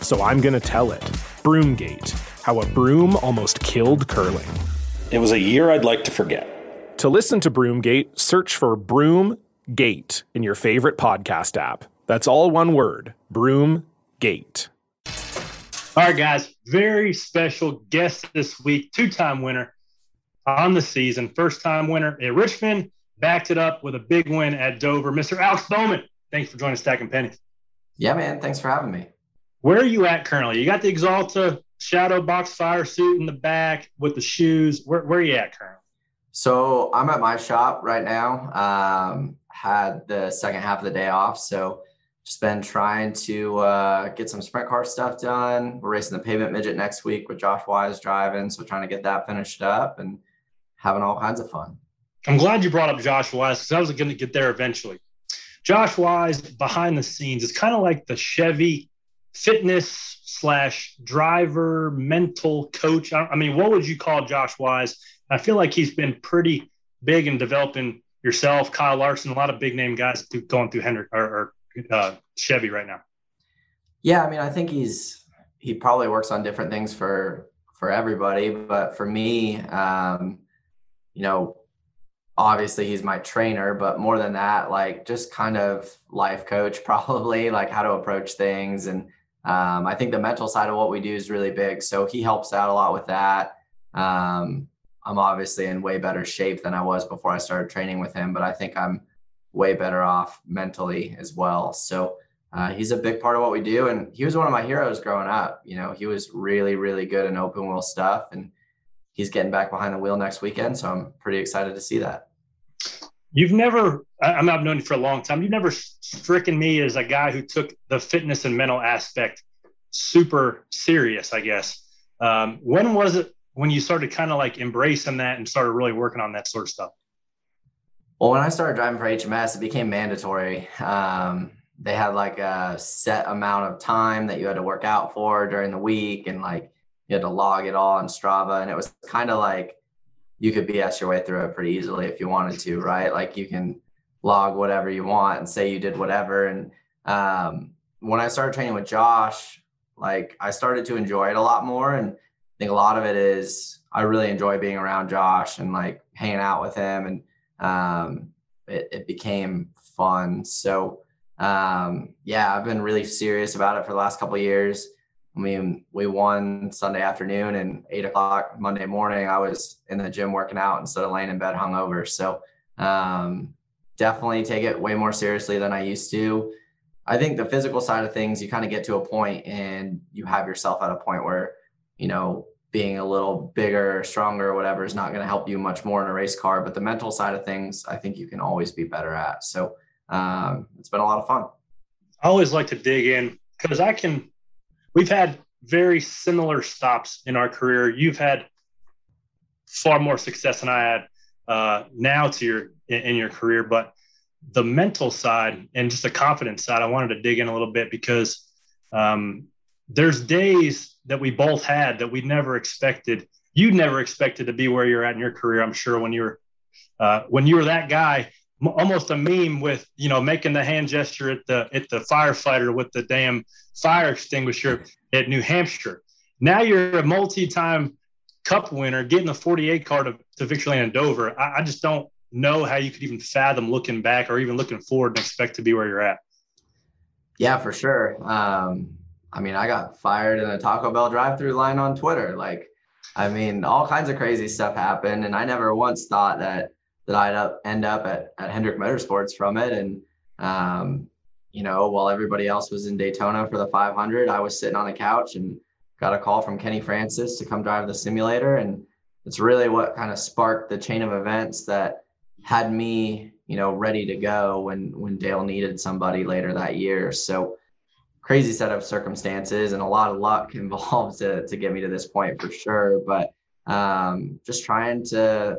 so I'm going to tell it. Broomgate How a Broom Almost Killed Curling. It was a year I'd like to forget. To listen to Broomgate, search for Broomgate in your favorite podcast app. That's all one word Broomgate. All right, guys. Very special guest this week, two time winner on the season, first time winner at Richmond, backed it up with a big win at Dover. Mr. Alex Bowman, thanks for joining Stacking Pennies. Yeah, man. Thanks for having me. Where are you at currently? You got the Axalta Shadow Box Fire suit in the back with the shoes. Where, where are you at currently? So I'm at my shop right now. Um, had the second half of the day off, so just been trying to uh, get some sprint car stuff done. We're racing the pavement midget next week with Josh Wise driving, so trying to get that finished up and having all kinds of fun. I'm glad you brought up Josh Wise because I was going to get there eventually. Josh Wise behind the scenes is kind of like the Chevy fitness slash driver mental coach. I, I mean, what would you call Josh Wise? I feel like he's been pretty big in developing yourself, Kyle Larson, a lot of big name guys going through Hendrick or, or uh, Chevy right now. Yeah, I mean, I think he's he probably works on different things for for everybody, but for me, um, you know, obviously he's my trainer, but more than that, like just kind of life coach, probably like how to approach things. And um, I think the mental side of what we do is really big. So he helps out a lot with that. Um, I'm obviously in way better shape than I was before I started training with him, but I think I'm way better off mentally as well. So uh, he's a big part of what we do. And he was one of my heroes growing up. You know, he was really, really good in open wheel stuff. And he's getting back behind the wheel next weekend. So I'm pretty excited to see that. You've never, I- I'm I've known you for a long time. You've never stricken me as a guy who took the fitness and mental aspect super serious, I guess. Um, when was it when you started kind of like embracing that and started really working on that sort of stuff? Well, when I started driving for HMS, it became mandatory. Um, they had like a set amount of time that you had to work out for during the week, and like you had to log it all on Strava. And it was kind of like you could BS your way through it pretty easily if you wanted to, right? Like you can log whatever you want and say you did whatever. And um, when I started training with Josh, like I started to enjoy it a lot more. And I think a lot of it is I really enjoy being around Josh and like hanging out with him. And um, it, it became fun. So um, yeah, I've been really serious about it for the last couple years. I mean, we won Sunday afternoon and eight o'clock Monday morning. I was in the gym working out instead of laying in bed hungover. So um, definitely take it way more seriously than I used to. I think the physical side of things, you kind of get to a point and you have yourself at a point where, you know, being a little bigger, stronger, whatever is not going to help you much more in a race car. But the mental side of things, I think you can always be better at. So um, it's been a lot of fun. I always like to dig in because I can. We've had very similar stops in our career. You've had far more success than I had uh, now to your in, in your career, but the mental side and just the confidence side, I wanted to dig in a little bit because um, there's days that we both had that we never expected. You never expected to be where you're at in your career. I'm sure when you were uh, when you were that guy almost a meme with you know making the hand gesture at the at the firefighter with the damn fire extinguisher at New Hampshire. Now you're a multi-time cup winner, getting a 48 card to, to Victory and Dover. I, I, just don't know how you could even fathom looking back or even looking forward and expect to be where you're at. Yeah, for sure. Um, I mean, I got fired in a Taco Bell drive-through line on Twitter. Like, I mean, all kinds of crazy stuff happened, and I never once thought that that I'd up, end up at, at Hendrick Motorsports from it. And, um, you know, while everybody else was in Daytona for the 500, I was sitting on a couch and got a call from Kenny Francis to come drive the simulator. And it's really what kind of sparked the chain of events that had me, you know, ready to go when, when Dale needed somebody later that year. So crazy set of circumstances and a lot of luck involved to, to get me to this point for sure. But um, just trying to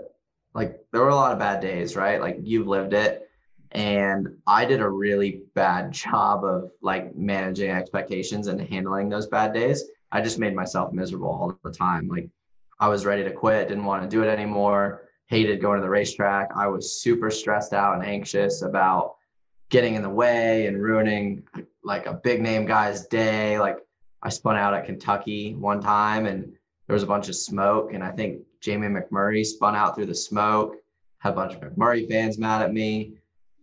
like there were a lot of bad days, right? Like you've lived it. And I did a really bad job of like managing expectations and handling those bad days. I just made myself miserable all the time. Like I was ready to quit, didn't want to do it anymore, hated going to the racetrack. I was super stressed out and anxious about getting in the way and ruining like a big name guy's day. Like I spun out at Kentucky one time and there was a bunch of smoke. And I think Jamie McMurray spun out through the smoke, had a bunch of McMurray fans mad at me.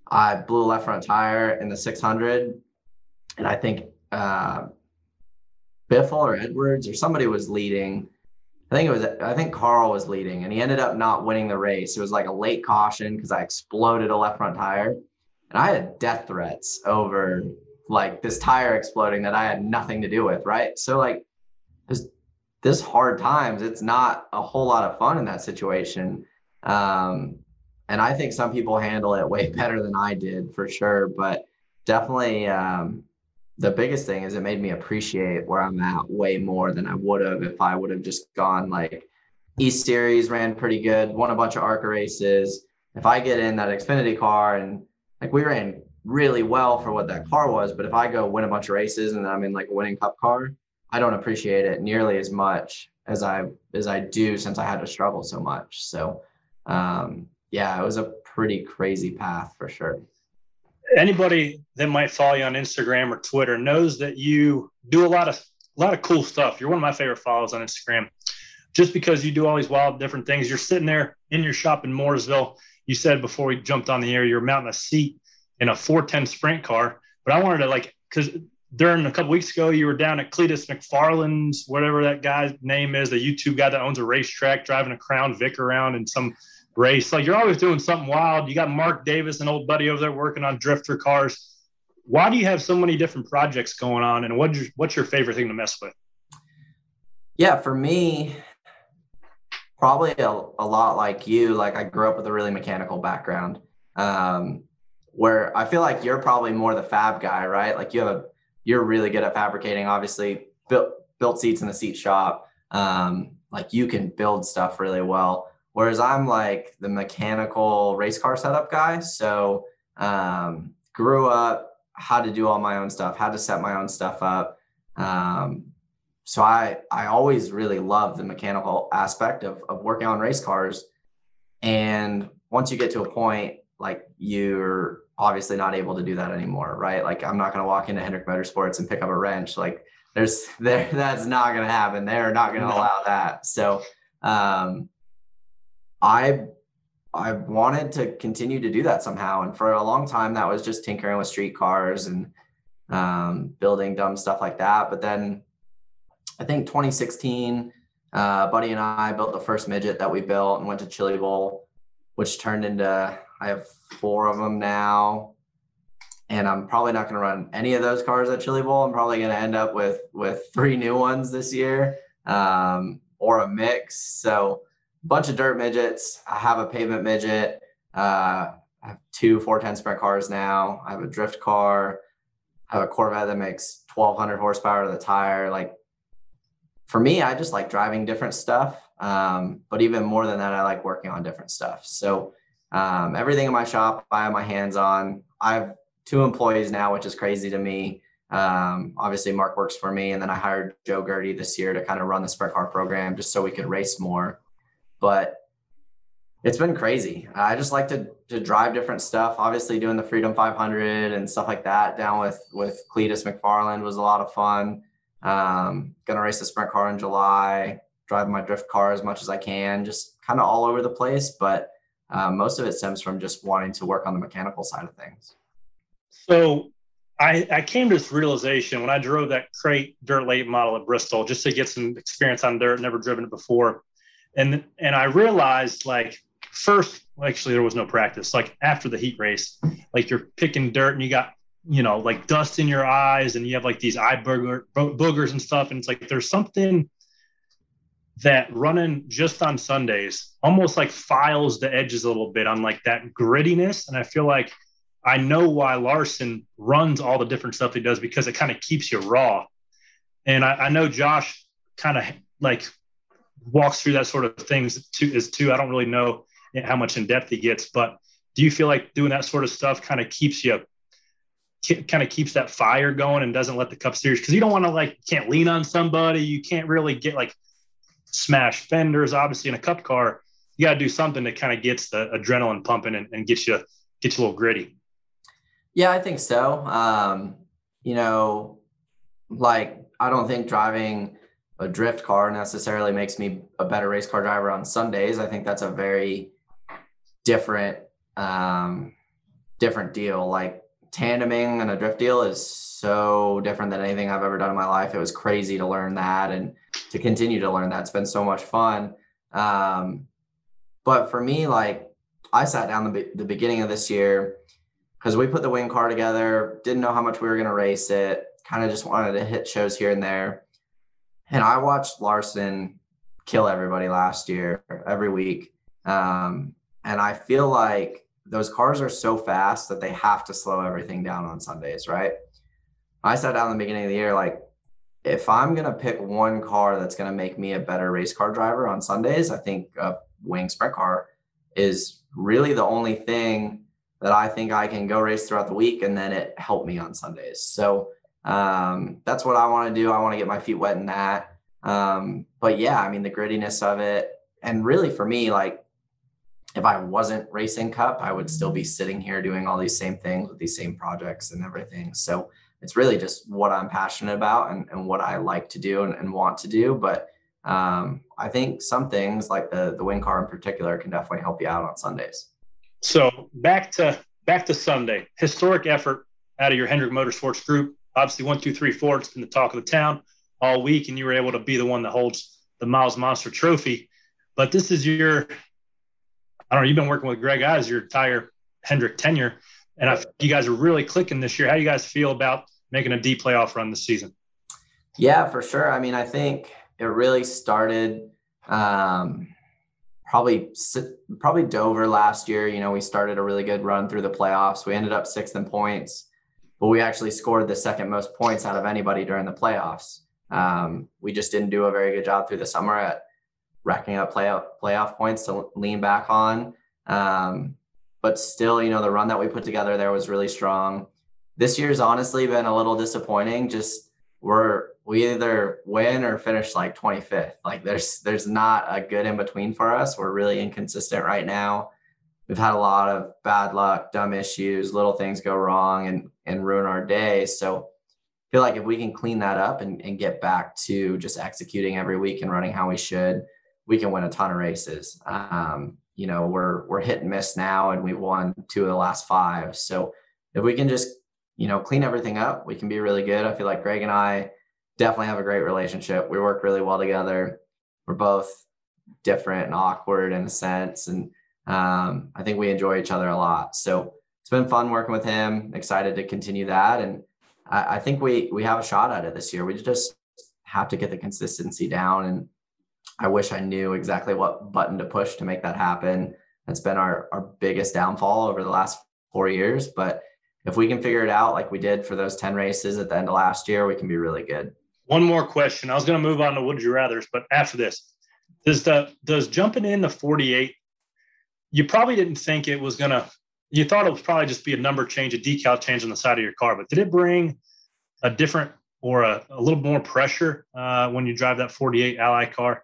I blew a left front tire in the 600, and I think uh, Biffle or Edwards or somebody was leading. I think it was I think Carl was leading, and he ended up not winning the race. It was like a late caution because I exploded a left front tire, and I had death threats over like this tire exploding that I had nothing to do with. Right, so like there's this hard times, it's not a whole lot of fun in that situation. Um, and I think some people handle it way better than I did for sure. But definitely, um, the biggest thing is it made me appreciate where I'm at way more than I would have if I would have just gone like East Series ran pretty good, won a bunch of ARCA races. If I get in that Xfinity car and like we ran really well for what that car was, but if I go win a bunch of races and I'm in like a winning cup car, I don't appreciate it nearly as much as I as I do since I had to struggle so much. So um, yeah, it was a pretty crazy path for sure. Anybody that might follow you on Instagram or Twitter knows that you do a lot of a lot of cool stuff. You're one of my favorite follows on Instagram. Just because you do all these wild different things, you're sitting there in your shop in Mooresville. You said before we jumped on the air, you're mounting a seat in a 410 sprint car. But I wanted to like because during a couple weeks ago, you were down at Cleetus McFarland's, whatever that guy's name is, the YouTube guy that owns a racetrack, driving a Crown Vic around in some race. Like you're always doing something wild. You got Mark Davis, an old buddy over there, working on drifter cars. Why do you have so many different projects going on, and what's your, what's your favorite thing to mess with? Yeah, for me, probably a, a lot like you. Like I grew up with a really mechanical background, um, where I feel like you're probably more the fab guy, right? Like you have a you're really good at fabricating. Obviously, built built seats in the seat shop. Um, like you can build stuff really well. Whereas I'm like the mechanical race car setup guy. So um, grew up how to do all my own stuff, how to set my own stuff up. Um, so I I always really love the mechanical aspect of of working on race cars. And once you get to a point like you're obviously not able to do that anymore, right? Like I'm not going to walk into Hendrick Motorsports and pick up a wrench. Like there's there that's not going to happen. They're not going to allow that. So um, I I wanted to continue to do that somehow, and for a long time that was just tinkering with street cars and um, building dumb stuff like that. But then I think 2016, uh, Buddy and I built the first midget that we built and went to Chili Bowl, which turned into I have four of them now, and I'm probably not going to run any of those cars at Chili Bowl. I'm probably going to end up with with three new ones this year, um, or a mix. So bunch of dirt midgets. I have a pavement midget. Uh, I have two 410 sprint cars now. I have a drift car. I have a Corvette that makes 1200 horsepower to the tire. Like for me, I just like driving different stuff. Um, but even more than that, I like working on different stuff. So um, everything in my shop, I have my hands on. I have two employees now, which is crazy to me. Um, obviously, Mark works for me, and then I hired Joe Gertie this year to kind of run the sprint car program just so we could race more. But it's been crazy. I just like to to drive different stuff. Obviously, doing the Freedom 500 and stuff like that down with with Cleetus McFarland was a lot of fun. Um, gonna race the sprint car in July. Drive my drift car as much as I can. Just kind of all over the place, but uh, most of it stems from just wanting to work on the mechanical side of things. So I, I came to this realization when I drove that crate dirt late model at Bristol just to get some experience on dirt, never driven it before. And and I realized like first, actually there was no practice. Like after the heat race, like you're picking dirt and you got you know like dust in your eyes and you have like these eye booger, boogers and stuff. And it's like there's something that running just on Sundays almost like files the edges a little bit on like that grittiness. And I feel like I know why Larson runs all the different stuff he does because it kind of keeps you raw. And I, I know Josh kind of like walks through that sort of things too is too. I don't really know how much in depth he gets, but do you feel like doing that sort of stuff kind of keeps you kind of keeps that fire going and doesn't let the cup series because you don't want to like can't lean on somebody you can't really get like smash fenders. Obviously, in a cup car, you got to do something that kind of gets the adrenaline pumping and, and gets you gets you a little gritty. Yeah, I think so. Um, you know, like I don't think driving a drift car necessarily makes me a better race car driver on Sundays. I think that's a very different um, different deal. Like tandeming and a drift deal is so different than anything I've ever done in my life. It was crazy to learn that and to continue to learn that. It's been so much fun. Um, but for me, like I sat down the, the beginning of this year because we put the wing car together, didn't know how much we were going to race it, kind of just wanted to hit shows here and there. And I watched Larson kill everybody last year, every week. Um, and I feel like those cars are so fast that they have to slow everything down on Sundays, right? I sat down in the beginning of the year, like, if I'm going to pick one car that's going to make me a better race car driver on Sundays, I think a wing sprint car is really the only thing that I think I can go race throughout the week and then it helped me on Sundays. So um, that's what I want to do. I want to get my feet wet in that. Um, but yeah, I mean, the grittiness of it. And really for me, like, if I wasn't racing cup, I would still be sitting here doing all these same things with these same projects and everything. So it's really just what I'm passionate about and, and what I like to do and, and want to do. But um, I think some things like the the wing car in particular can definitely help you out on Sundays. So back to back to Sunday, historic effort out of your Hendrick Motorsports group. Obviously, one, two, three, four. It's been the talk of the town all week, and you were able to be the one that holds the Miles Monster Trophy. But this is your, I don't know. You've been working with Greg Ives your entire Hendrick tenure. And I, you guys are really clicking this year. How do you guys feel about making a deep playoff run this season? Yeah, for sure. I mean, I think it really started um, probably probably Dover last year. You know, we started a really good run through the playoffs. We ended up sixth in points, but we actually scored the second most points out of anybody during the playoffs. Um, we just didn't do a very good job through the summer at racking up playoff playoff points to lean back on. Um, but still, you know, the run that we put together there was really strong. This year's honestly been a little disappointing. Just we're we either win or finish like 25th. Like there's there's not a good in between for us. We're really inconsistent right now. We've had a lot of bad luck, dumb issues, little things go wrong and and ruin our day. So I feel like if we can clean that up and, and get back to just executing every week and running how we should, we can win a ton of races. Um, you know, we're we're hit and miss now, and we've won two of the last five. So if we can just you know clean everything up, we can be really good. I feel like Greg and I definitely have a great relationship. We work really well together. We're both different and awkward in a sense, and um, I think we enjoy each other a lot. So it's been fun working with him. Excited to continue that, and I, I think we we have a shot at it this year. We just have to get the consistency down and I wish I knew exactly what button to push to make that happen. That's been our, our biggest downfall over the last four years. But if we can figure it out like we did for those 10 races at the end of last year, we can be really good. One more question. I was going to move on to would you rather's, but after this, does the does jumping in the 48, you probably didn't think it was going to, you thought it would probably just be a number change, a decal change on the side of your car, but did it bring a different or a, a little more pressure uh, when you drive that 48 Ally car?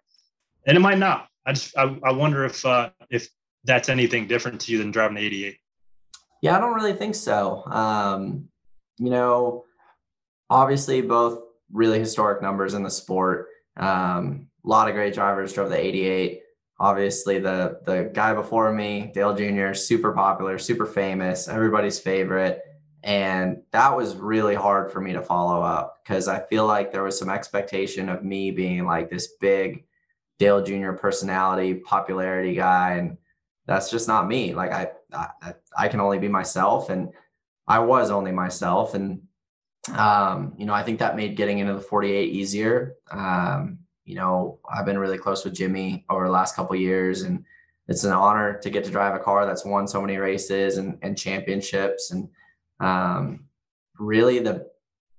and it might not. I just I, I wonder if uh, if that's anything different to you than driving the 88. Yeah, I don't really think so. Um, you know, obviously both really historic numbers in the sport. Um, a lot of great drivers drove the 88. Obviously, the the guy before me, Dale Jr., super popular, super famous, everybody's favorite. And that was really hard for me to follow up because I feel like there was some expectation of me being like this big Dale Jr. personality, popularity guy, and that's just not me. Like I, I, I can only be myself, and I was only myself, and um, you know, I think that made getting into the 48 easier. Um, you know, I've been really close with Jimmie over the last couple years, and it's an honor to get to drive a car that's won so many races and, and championships. And um, really, the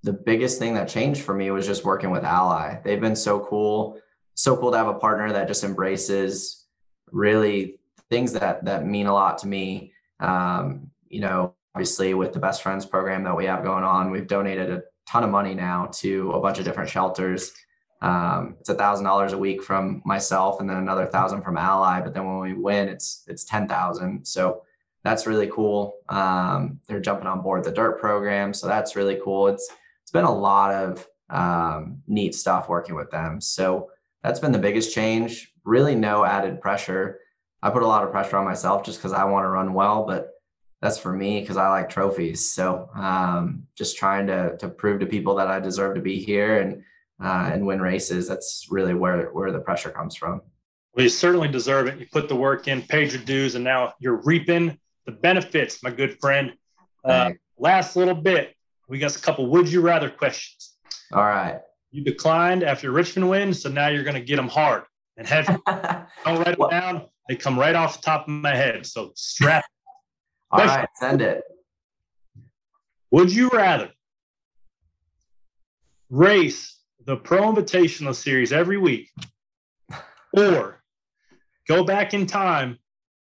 the biggest thing that changed for me was just working with Ally. They've been so cool so cool to have a partner that just embraces really things that that mean a lot to me. Um, you know, obviously with the best friends program that we have going on, we've donated a ton of money now to a bunch of different shelters. Um, it's a thousand dollars a week from myself, and then another thousand from Ally. But then when we win, it's it's ten thousand. So that's really cool. Um, they're jumping on board the Dirt program, so that's really cool. It's it's been a lot of um, neat stuff working with them. So that's been the biggest change. Really, no added pressure. I put a lot of pressure on myself just because I want to run well, but that's for me because I like trophies. So um, just trying to to prove to people that I deserve to be here and uh, and win races. That's really where where the pressure comes from. Well, you certainly deserve it. You put the work in, paid your dues, and now you're reaping the benefits, my good friend. Uh, last little bit, we got a couple would you rather questions. All right. You declined after Richmond win, so now you're going to get them hard and heavy. Don't write them down; they come right off the top of my head. So strap. All right, send it. Would you rather race the Pro Invitational Series every week, or go back in time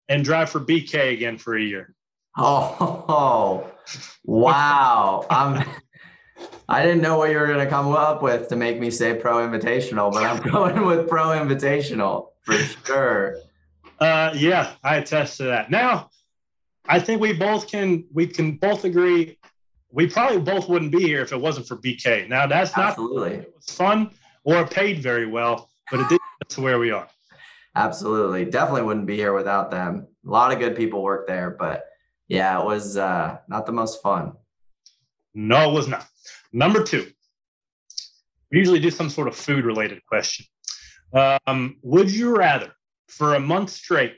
and drive for BK again for a year? Oh, wow! I'm I didn't know what you were going to come up with to make me say pro invitational, but I'm going with pro invitational for sure. Uh, yeah, I attest to that. Now, I think we both can we can both agree we probably both wouldn't be here if it wasn't for BK. Now that's not absolutely it was fun or paid very well, but it did get to where we are. Absolutely, definitely wouldn't be here without them. A lot of good people work there, but yeah, it was uh, not the most fun. No, it was not. Number two, we usually do some sort of food related question. Um, would you rather, for a month straight,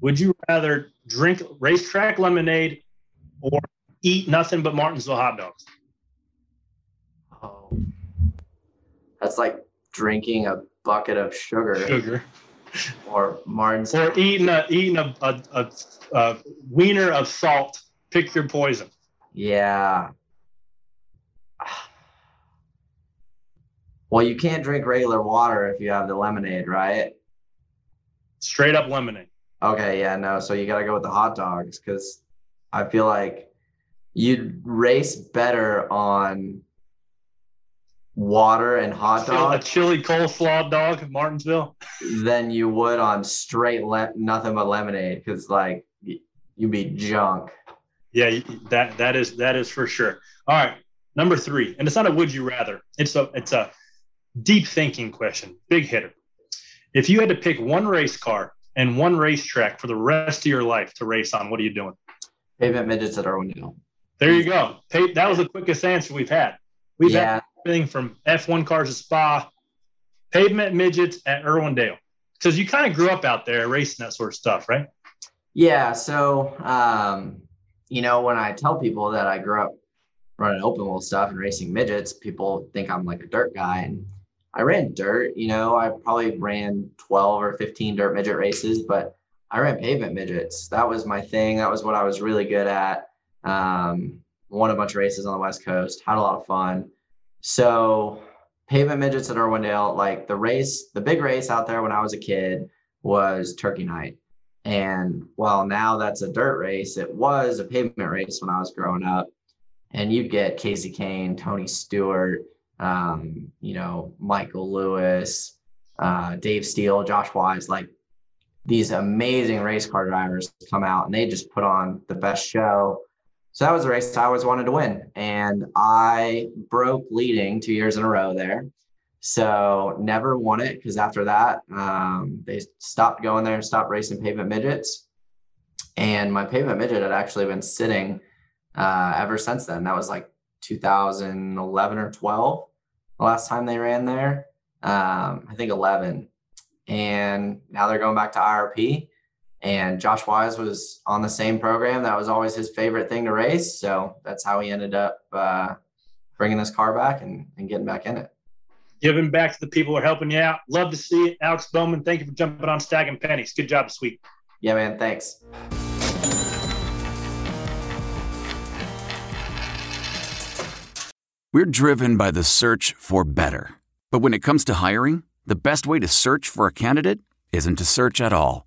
would you rather drink racetrack lemonade or eat nothing but Martinsville hot dogs? Oh, that's like drinking a bucket of sugar. Sugar. Or Martin's. Or eating a eating a, a, a, a wiener of salt. Pick your poison. Yeah, Well, you can't drink regular water if you have the lemonade, right? Straight up lemonade. Okay, yeah, no. So you got to go with the hot dogs because I feel like you'd race better on water and hot dog. A chili coleslaw dog, in Martinsville. Than you would on straight le- nothing but lemonade because like you'd be junk. Yeah, that that is that is for sure. All right, number three, and it's not a would you rather. It's a it's a deep thinking question, big hitter. If you had to pick one race car and one racetrack for the rest of your life to race on, what are you doing? Pavement midgets at Irwindale. There you go. That was the quickest answer we've had. We've yeah. had everything from F1 cars to Spa, pavement midgets at Irwindale. Because you kind of grew up out there racing that sort of stuff, right? Yeah. So, um, you know, when I tell people that I grew up running open wheel stuff and racing midgets, people think I'm like a dirt guy. And I ran dirt, you know, I probably ran 12 or 15 dirt midget races, but I ran pavement midgets. That was my thing. That was what I was really good at. Um, won a bunch of races on the West Coast, had a lot of fun. So pavement midgets at Irwindale, like the race, the big race out there when I was a kid was Turkey Night. And while now that's a dirt race, it was a pavement race when I was growing up. And you get Kasey Kahne, Tony Stewart, um, you know, Michael Lewis, uh, Dave Steele, Josh Wise, like these amazing race car drivers come out and they just put on the best show. So that was a race I always wanted to win. And I broke leading two years in a row there. So never won it because after that, um, they stopped going there and stopped racing pavement midgets. And my pavement midget had actually been sitting uh, ever since then. That was like 2011 or 12, the last time they ran there. Um, I think 11. And now they're going back to IRP. And Josh Wise was on the same program. That was always his favorite thing to race. So that's how he ended up uh, bringing this car back and, and getting back in it giving back to the people who are helping you out. Love to see it. Alex Bowman, thank you for jumping on Stacking Pennies. Good job sweet. Yeah, man. Thanks. We're driven by the search for better. But when it comes to hiring, the best way to search for a candidate isn't to search at all.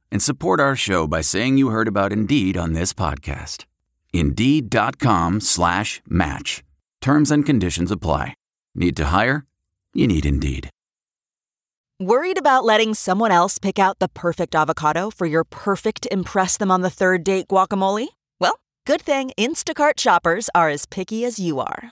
and support our show by saying you heard about Indeed on this podcast. Indeed.com slash match. Terms and conditions apply. Need to hire? You need Indeed. Worried about letting someone else pick out the perfect avocado for your perfect Impress Them on the Third Date guacamole? Well, good thing Instacart shoppers are as picky as you are.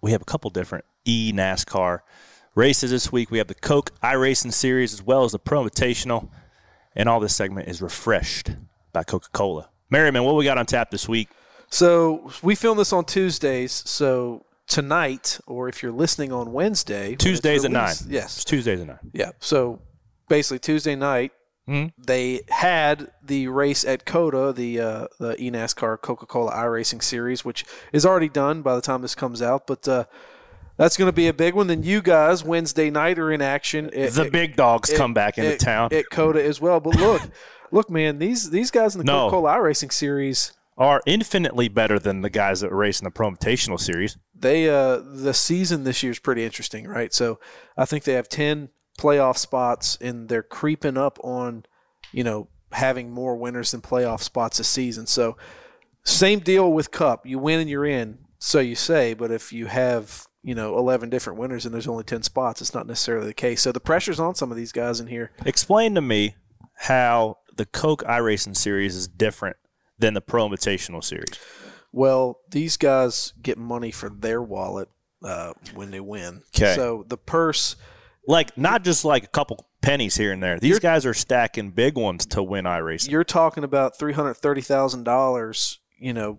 we have a couple different e NASCAR races this week. We have the Coke iRacing Series as well as the Pro Invitational, and all this segment is refreshed by Coca Cola. Merriman, what we got on tap this week? So we film this on Tuesdays. So tonight, or if you're listening on Wednesday, Tuesdays at nine. Yes, it's Tuesdays at nine. Yeah. So basically, Tuesday night, mm-hmm. they had the race at COTA, the uh, the eNASCAR Coca Cola iRacing Series, which is already done by the time this comes out, but. Uh, that's going to be a big one. Then you guys Wednesday night are in action. It, the big dogs it, come back into it, town at COTA as well. But look, look, man, these these guys in the no. Coca Cola iRacing series are infinitely better than the guys that race in the Pro Invitational series. They uh, the season this year is pretty interesting, right? So I think they have ten playoff spots, and they're creeping up on, you know, having more winners than playoff spots this season. So same deal with Cup. You win and you're in. So you say, but if you have you know 11 different winners and there's only 10 spots, it's not necessarily the case. So the pressure's on some of these guys in here. Explain to me how the Coke iRacing series is different than the Pro Invitational series. Well, these guys get money for their wallet uh, when they win. 'Kay. So the purse, Like not just like a couple pennies here and there. These guys are stacking big ones to win iRacing. you're talking about three hundred thirty thousand dollars. You know,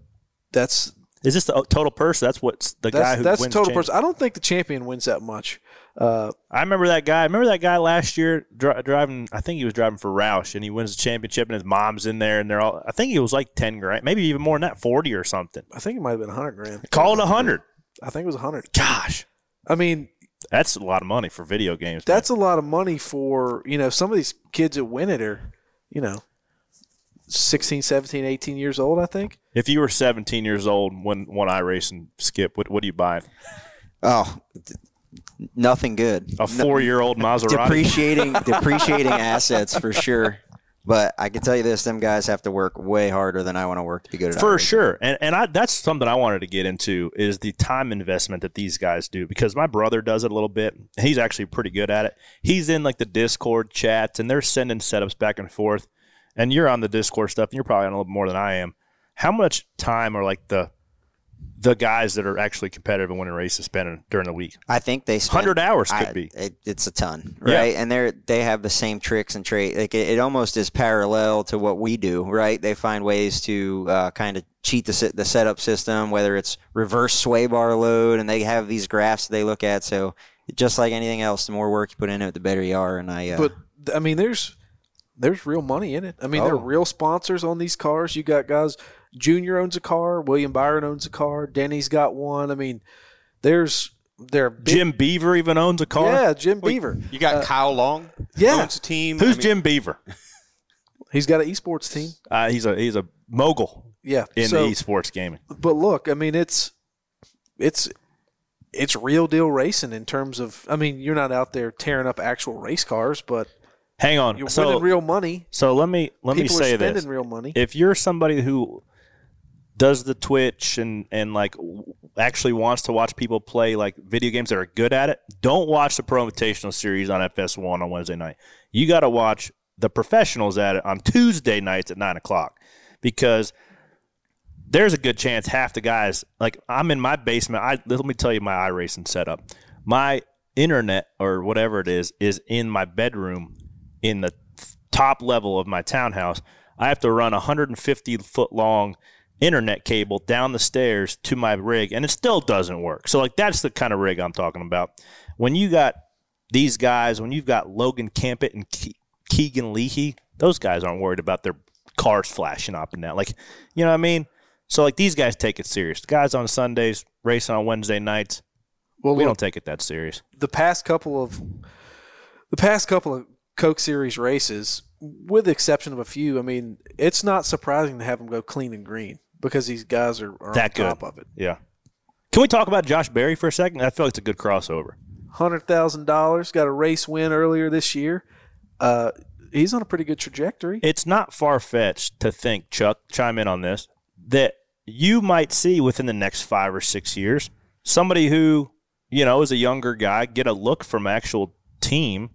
that's Is this the total purse? That's what the that's guy who that's wins total champ- purse. I don't think the champion wins that much. Uh, I remember that guy. Remember that guy last year dri- driving? I think he was driving for Roush, and he wins the championship, and his mom's in there, and they're all. I think he was like ten grand, maybe even more than that, forty or something. I think it might have been a hundred grand. Call it a hundred. I think it was a hundred. Gosh, I mean, that's a lot of money for video games. that's a lot of money for you know some of these kids that win it are you know 16 17 18 years old i think If you were seventeen years old when one iRacing skip, what what are you buy? Oh, d- nothing good. A four-year-old Maserati? Depreciating, depreciating assets for sure. But I can tell you this: them guys have to work way harder than I want to work to be good at. It. For sure. And and I that's something I wanted to get into is the time investment that these guys do because my brother does it a little bit. He's actually pretty good at it. He's in like the Discord chats and they're sending setups back and forth. And you're on the Discord stuff and you're probably on a little more than I am. How much time are like the the guys that are actually competitive and winning races spending during the week? I think they spend, 100 hours could I- be. It, it's a ton, Yeah. right? And they're they have the same tricks and trade. Like it, it almost is parallel to what we do, right? They find ways to uh, kind of cheat the the setup system, whether it's reverse sway bar load, and they have these graphs they look at. So just like anything else, the more work you put into it, the better you are. And I, uh, but i mean there's there's real money in it i mean there Oh. are real sponsors on these cars you got guys junior owns a car william byron owns a car denny's got one i mean there's there big, Jim Beaver even owns a car. yeah jim beaver You got Uh, Kyle Long. yeah. owns a team. Who's I mean, Jim Beaver? he's got an esports team Uh, he's a he's a mogul yeah in so, the esports gaming. but look, I mean, it's it's it's real deal racing in terms of. I mean, you're not out there tearing up actual race cars, but Hang on. you're so winning real money. So let me let People me are say spending this: real money. if you're somebody who does the Twitch and and like actually wants to watch people play like video games that are good at it, don't watch the Pro Invitational Series on FS1 on Wednesday night. You got to watch the professionals at it on Tuesday nights at nine o'clock because there's a good chance half the guys like I'm in my basement. I let me tell you my iRacing setup. My internet or whatever it is is in my bedroom in the top level of my townhouse. I have to run a 150 foot long internet cable down the stairs to my rig, and it still doesn't work. So like that's the kind of rig I'm talking about. When you got these guys, when you've got Logan Clampitt and Ke- Keegan Leahy, those guys aren't worried about their cars flashing up and down. Like, you know what I mean? So like these guys take it serious. The guys on Sundays racing on Wednesday nights. Well, we look, don't take it that serious. the past couple of the past couple of Coke Series races, with the exception of a few, I mean, it's not surprising to have them go clean and green because these guys are, are That on good. top of it. Yeah. Can we talk about Josh Berry for a second? I feel like it's a good crossover. Hundred thousand dollars, got a race win earlier this year. Uh, he's on a pretty good trajectory. It's not far fetched to think, Chuck, chime in on this, that you might see within the next five or six years somebody who, you know, is a younger guy get a look from actual team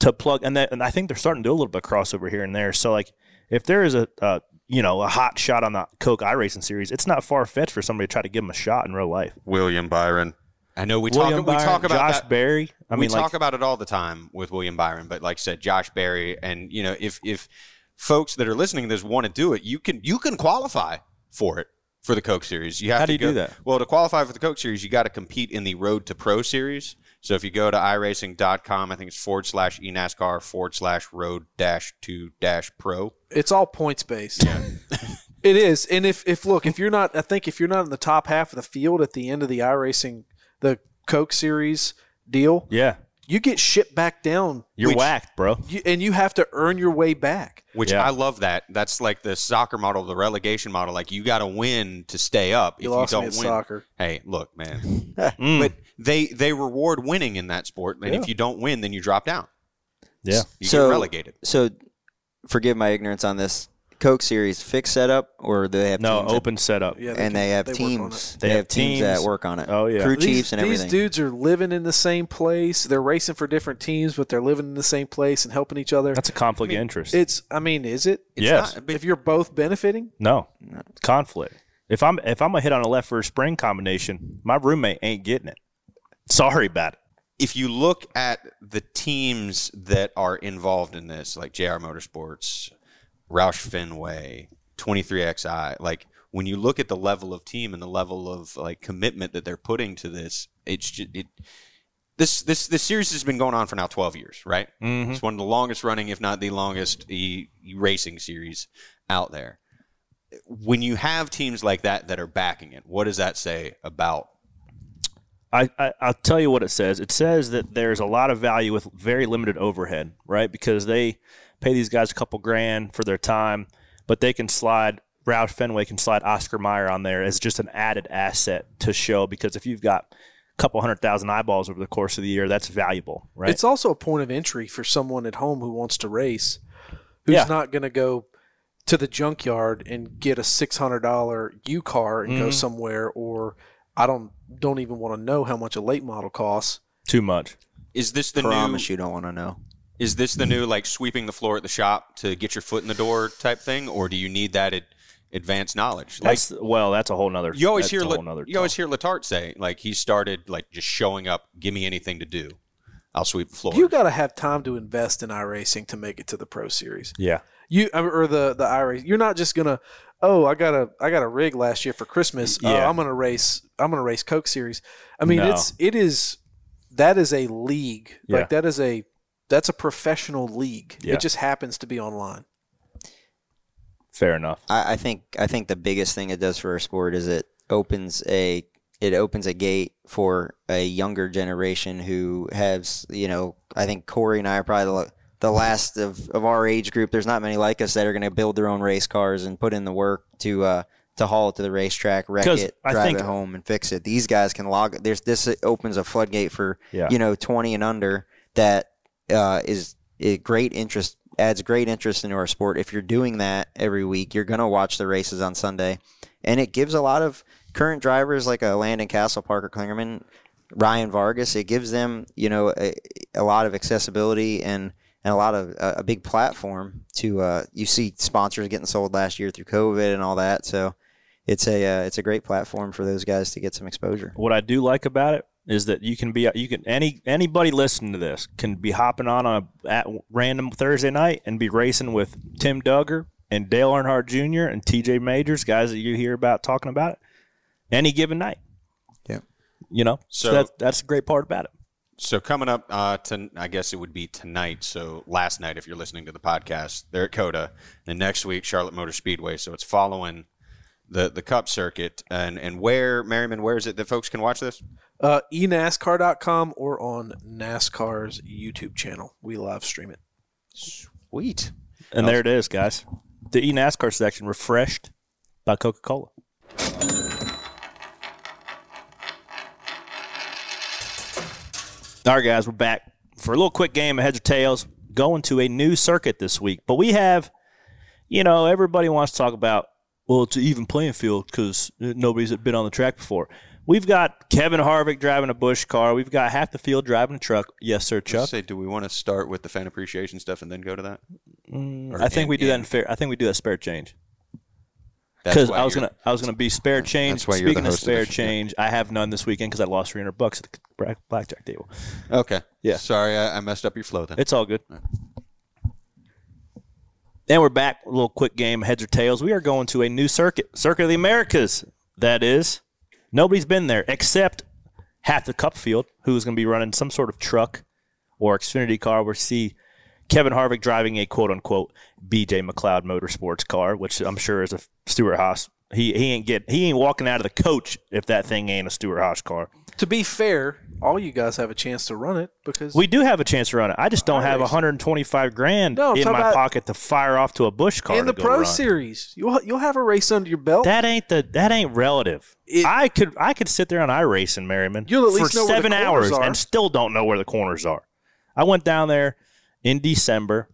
to plug and that and I think they're starting to do a little bit of crossover here and there. So like if there is a, a you know, a hot shot on the Coke iRacing series, it's not far fetched for somebody to try to give him a shot in real life. William Byron. I know we William talk. we talk about Josh that. Berry. I we mean, like, talk about it all the time with William Byron, but like I said, Josh Berry, and you know, if if folks that are listening to this want to do it, you can you can qualify for it for the Coke Series. You have How to do you go, do that? Well, to qualify for the Coke Series, you got to compete in the Road to Pro Series. So if you go to iRacing.com, I think it's forward slash eNASCAR forward slash road dash two dash pro. It's all points based. it is, and if if look, if you're not, I think if you're not in the top half of the field at the end of the iRacing, the Coke Series deal, yeah, you get shipped back down. you're Which- whacked, bro. You, and you have to earn your way back. Which Yeah. I love that. That's like the soccer model, the relegation model. Like you got to win to stay up. You if lost you me don't at win, soccer. hey, look, man. Mm. But they they reward winning in that sport, and Yeah. if you don't win, then you drop down. Yeah. You so get relegated. So, forgive my ignorance on this. Coke Series fixed setup, or do they have No, teams that- open setup. Yeah, they and can- they have they teams. it. They, have teams, that work on it. Oh, yeah. crew These, chiefs and everything. these dudes are living in the same place. They're racing for different teams, but they're living in the same place and helping each other. That's a conflict I mean, of interest. It's. I mean, is it? It's Yes. not- but If you're both benefiting, no, conflict. If I'm if I'm a hit on a left for a spring combination, my roommate ain't getting it. Sorry about it. If you look at the teams that are involved in this, like JR Motorsports, Roush Fenway, 23XI, like when you look at the level of team and the level of like commitment that they're putting to this, it's just, it. This this this series has been going on for now 12 years, right? Mhm. It's one of the longest running, if not the longest, e- racing series out there. When you have teams like that that are backing it, what does that say about I, I I'll tell you what it says. It says that there's a lot of value with very limited overhead, right? Because they pay these guys a couple grand for their time, but they can slide. Roush Fenway can slide Oscar Mayer on there as just an added asset to show. Because if you've got a couple hundred thousand eyeballs over the course of the year, that's valuable, right? it's also a point of entry for someone at home who wants to race, who's Yeah. not going to go to the junkyard and get a six hundred dollar U car and go Mhm. somewhere, or I don't don't even want to know how much a late model costs. Too much. is this the Promise new you don't want to know. Is this the new like sweeping the floor at the shop to get your foot in the door type thing, or do you need that ad- advanced knowledge? Like That's well, that's a whole nother. you always hear, a La- whole nother you always hear Latart say like he started like just showing up, give me anything to do, I'll sweep the floor. You got to have time to invest in iRacing to make it to the Pro Series. Yeah. You or the the iRace. You're not just gonna. Oh, I got a I got a rig last year for Christmas. Uh, Yeah. I'm gonna race. I'm gonna race Coke Series. I mean, No. it's it is that is a league. Yeah. Like that is a that's a professional league. Yeah. It just happens to be online. Fair enough. I, I think I think the biggest thing it does for our sport is it opens a it opens a gate for a younger generation who has you know I think Corey and I are probably the, last of, of our age group. There's not many like us that are going to build their own race cars and put in the work to uh, to haul it to the racetrack, wreck it, I drive think- it home, and fix it. These guys can log. There's this opens a floodgate for Yeah. you know 20 and under that uh, is a great interest adds great interest into our sport. If you're doing that every week, you're gonna watch the races on Sunday, and it gives a lot of current drivers like a Landon Cassill, Parker Kligerman, Ryan Vargas. It gives them you know a, a lot of accessibility and. And a lot of a a big platform to uh, you see sponsors getting sold last year through COVID and all that. So it's a uh, it's a great platform for those guys to get some exposure. What I do like about it is that you can be you can any anybody listening to this can be hopping on a at random Thursday night and be racing with Tim Duggar and Dale Earnhardt Jr. and TJ Majors, guys that you hear about talking about it, any given night. Yeah. You know, so, So- that, that's the great part about it. So coming up, uh, to, I guess it would be tonight. So last night, if you're listening to the podcast, they're at COTA, and next week Charlotte Motor Speedway. So it's following the the Cup circuit, and and where Merriman, where is it that folks can watch this? Uh, enascar.com or on NASCAR's YouTube channel. We live stream it. Sweet. And there it is, guys. The eNASCAR section refreshed by Coca Cola. All right, guys, we're back for a little quick game of heads or tails. Going to a new circuit this week, but we have, you know, everybody wants to talk about. Well, it's an even playing field because nobody's been on the track before. We've got Kevin Harvick driving a Busch car. We've got half the field driving a truck. Yes, sir, Chuck. Say, do we want to start with the fan appreciation stuff and then go to that? Mm, I think in- we do that in- in fair. I think we do that spare change. Because I was gonna, I was gonna be spare change. that's why you're the Speaking of host of spare this, change, I have none this weekend because I lost 300 bucks at the black- blackjack table. Okay. Yeah. Sorry, I, I messed up your flow then. It's all good. And we're back. A little quick game, heads or tails. We are going to a new circuit, Circuit of the Americas. That is, nobody's been there except half the Cup field, who's going to be running some sort of truck or Xfinity car. We'll see Kevin Harvick driving a quote unquote BJ McLeod Motorsports car, which I'm sure is a Stewart Haas. He he ain't get he ain't walking out of the coach if that thing ain't a Stewart Haas car. To be fair, all you guys have a chance to run it because We do have a chance to run it. I just don't have iRacing. 125 grand No, in my pocket to fire off to a Busch car. in the Pro run. Series, you'll you'll have a race under your belt. That ain't the that ain't relative. I could I could sit there on iRacing, Merriman, You'll at for least know where the seven hours are. and still don't know where the corners are. I went down there in December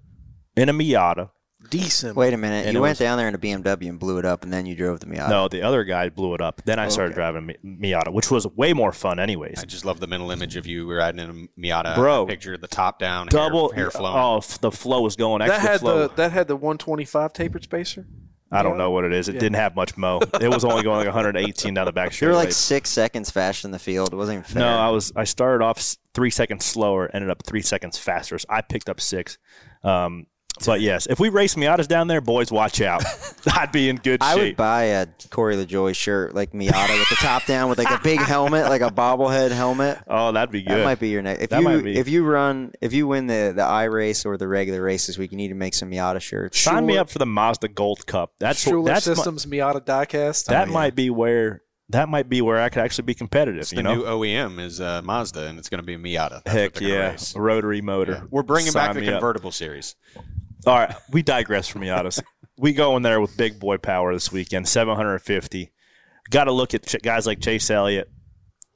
in a Miata, decent. Wait a minute. And you it went was- down there in a BMW and blew it up, and then you drove the Miata. No, the other guy blew it up. Then I oh, started driving a Mi- Miata, which was way more fun, anyways. I just love the mental image of you riding in a Miata. Bro. picture the top down, Double hair, hair flowing. Oh, f- the flow was going that extra had flow. the that had the 125 tapered spacer. I don't know what it is. It Yeah. didn't have much mo. It was only going like 118 down the back you were like straightaway. six seconds faster in the field. It wasn't even fair. No, I was. I started off three seconds slower, ended up three seconds faster. So I picked up six. Um, but yes, if we race Miatas down there, boys, watch out. I'd be in good I would shape. buy a Corey LaJoie shirt like Miata with the top down with like a big helmet, like a bobblehead helmet. Oh, that'd be good. That might be your next. If That you might be. if you run if you win the the I race or the regular race this week, you need to make some Miata shirts. Sign me up for the Mazda Gold Cup. That's Schluter that's my- Systems Miata diecast. that might be where that might be where I could actually be competitive. It's you the know, new OEM is uh, Mazda, and it's going to be Miata. That's heck yeah, race. rotary motor. We're bringing Sign back the me up. convertible series. All right, we digress from Miatas. we go in there with big boy power this weekend, 750. Got to look at ch- guys like Chase Elliott,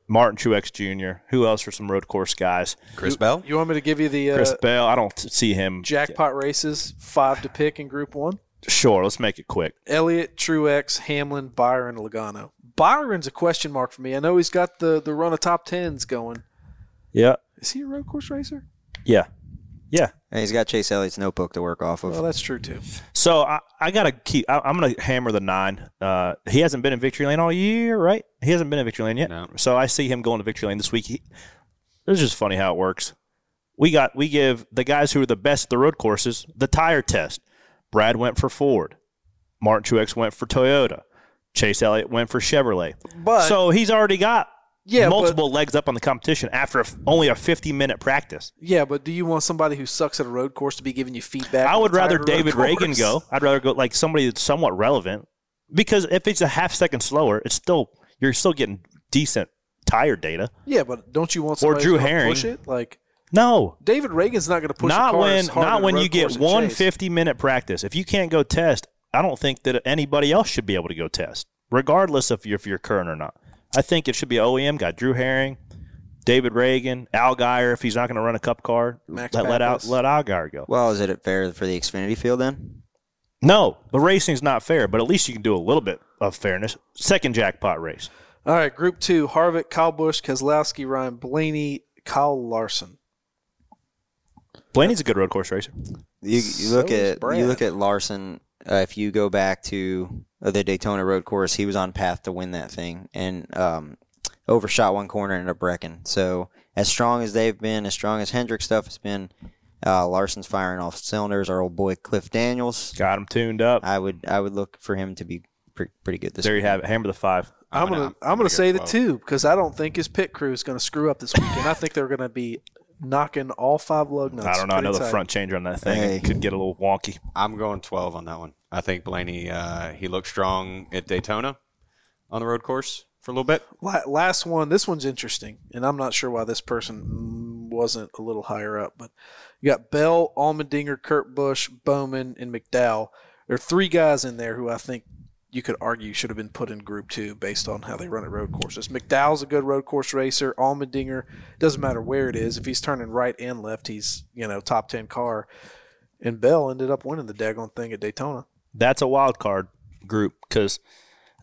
Martin Truex Jr. Who else are some road course guys? Chris Bell. You want me to give you the uh, Chris Bell. I don't see him. jackpot races? Five to pick in Group One. Sure, let's make it quick. Elliott, Truex, Hamlin, Byron, Logano. Byron's a question mark for me. I know he's got the the run of top tens going. Yeah, Is he a road course racer? yeah, yeah. And he's got Chase Elliott's notebook to work off of. Well, that's true too. So I, I gotta keep. I, I'm gonna hammer the nine. Uh, he hasn't been in victory lane all year, right? He hasn't been in victory lane yet. No. So I see him going to victory lane this week. He, it's just funny how it works. We got we give the guys who are the best at the road courses the tire test. Brad went for Ford. Martin Truex went for Toyota. Chase Elliott went for Chevrolet. But so he's already got Yeah, but- multiple legs up on the competition after a, only a 50 minute practice. Yeah, but do you want somebody who sucks at a road course to be giving you feedback? I would rather David Ragan course? go. I'd rather go like somebody that's somewhat relevant because if it's a half second slower, it's still you're still getting decent tire data. Yeah, but don't you want Or Drew Herring. push it? Like No, David Ragan's not going to push not when not when you get one 50 minute practice. If you can't go test, I don't think that anybody else should be able to go test, regardless of if you're current or not. I think it should be OEM guy Drew Herring, David Ragan, Al Geyer. If he's not going to run a Cup car, Max let, let out let Al Geyer go. Well, is it fair for the Xfinity field then? No, the racing's not fair, but at least you can do a little bit of fairness. Second jackpot race. All right, Group Two: Harvick, Kyle Busch, Keselowski, Ryan Blaney, Kyle Larson. Blaney's a good road course racer. You, you So look is at you look at Larson. Uh, if you go back to uh, the Daytona Road Course, he was on path to win that thing and um, overshot one corner and ended up wrecking. So as strong as they've been, as strong as Hendrick stuff has been, uh, Larson's firing off cylinders. Our old boy Cliff Daniels, Got him tuned up. I would I would look for him to be pre- pretty good this. There you have it. Hammer the five. I'm gonna I'm gonna say the two because I don't think his pit crew is gonna screw up this weekend. I think they're gonna be knocking all five lug nuts. I don't know. I pretty know the tight. front changer on that thing Hey. it could get a little wonky. I'm going 12 on that one. I think Blaney, uh, he looked strong at Daytona on the road course for a little bit. La- Last one. This one's interesting, and I'm not sure why this person wasn't a little higher up. But you got Bell, Allmendinger, Kurt Busch, Bowman, and McDowell. There are three guys in there who I think you could argue should have been put in Group Two based on how they run at road courses. McDowell's a good road course racer. Allmendinger doesn't matter where it is. If he's turning right and left, he's you know top ten car. And Bell ended up winning the daggone thing at Daytona. That's a wild card group because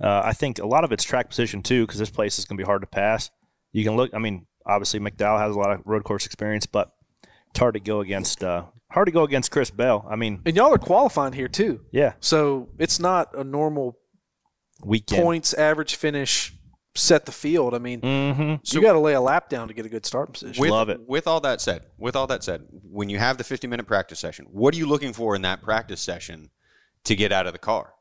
uh, I think a lot of it's track position too because this place is going to be hard to pass. You can look. I mean, obviously McDowell has a lot of road course experience, but it's hard to go against. Uh, hard to go against Chris Bell. I mean, And y'all are qualifying here too. yeah, So it's not a normal weekend. points average finish set the field. I mean, Mm-hmm. you got to lay a lap down to get a good starting position. With, Love it. With all that said, with all that said, when you have the 50 minute practice session, what are you looking for in that practice session to get out of the car?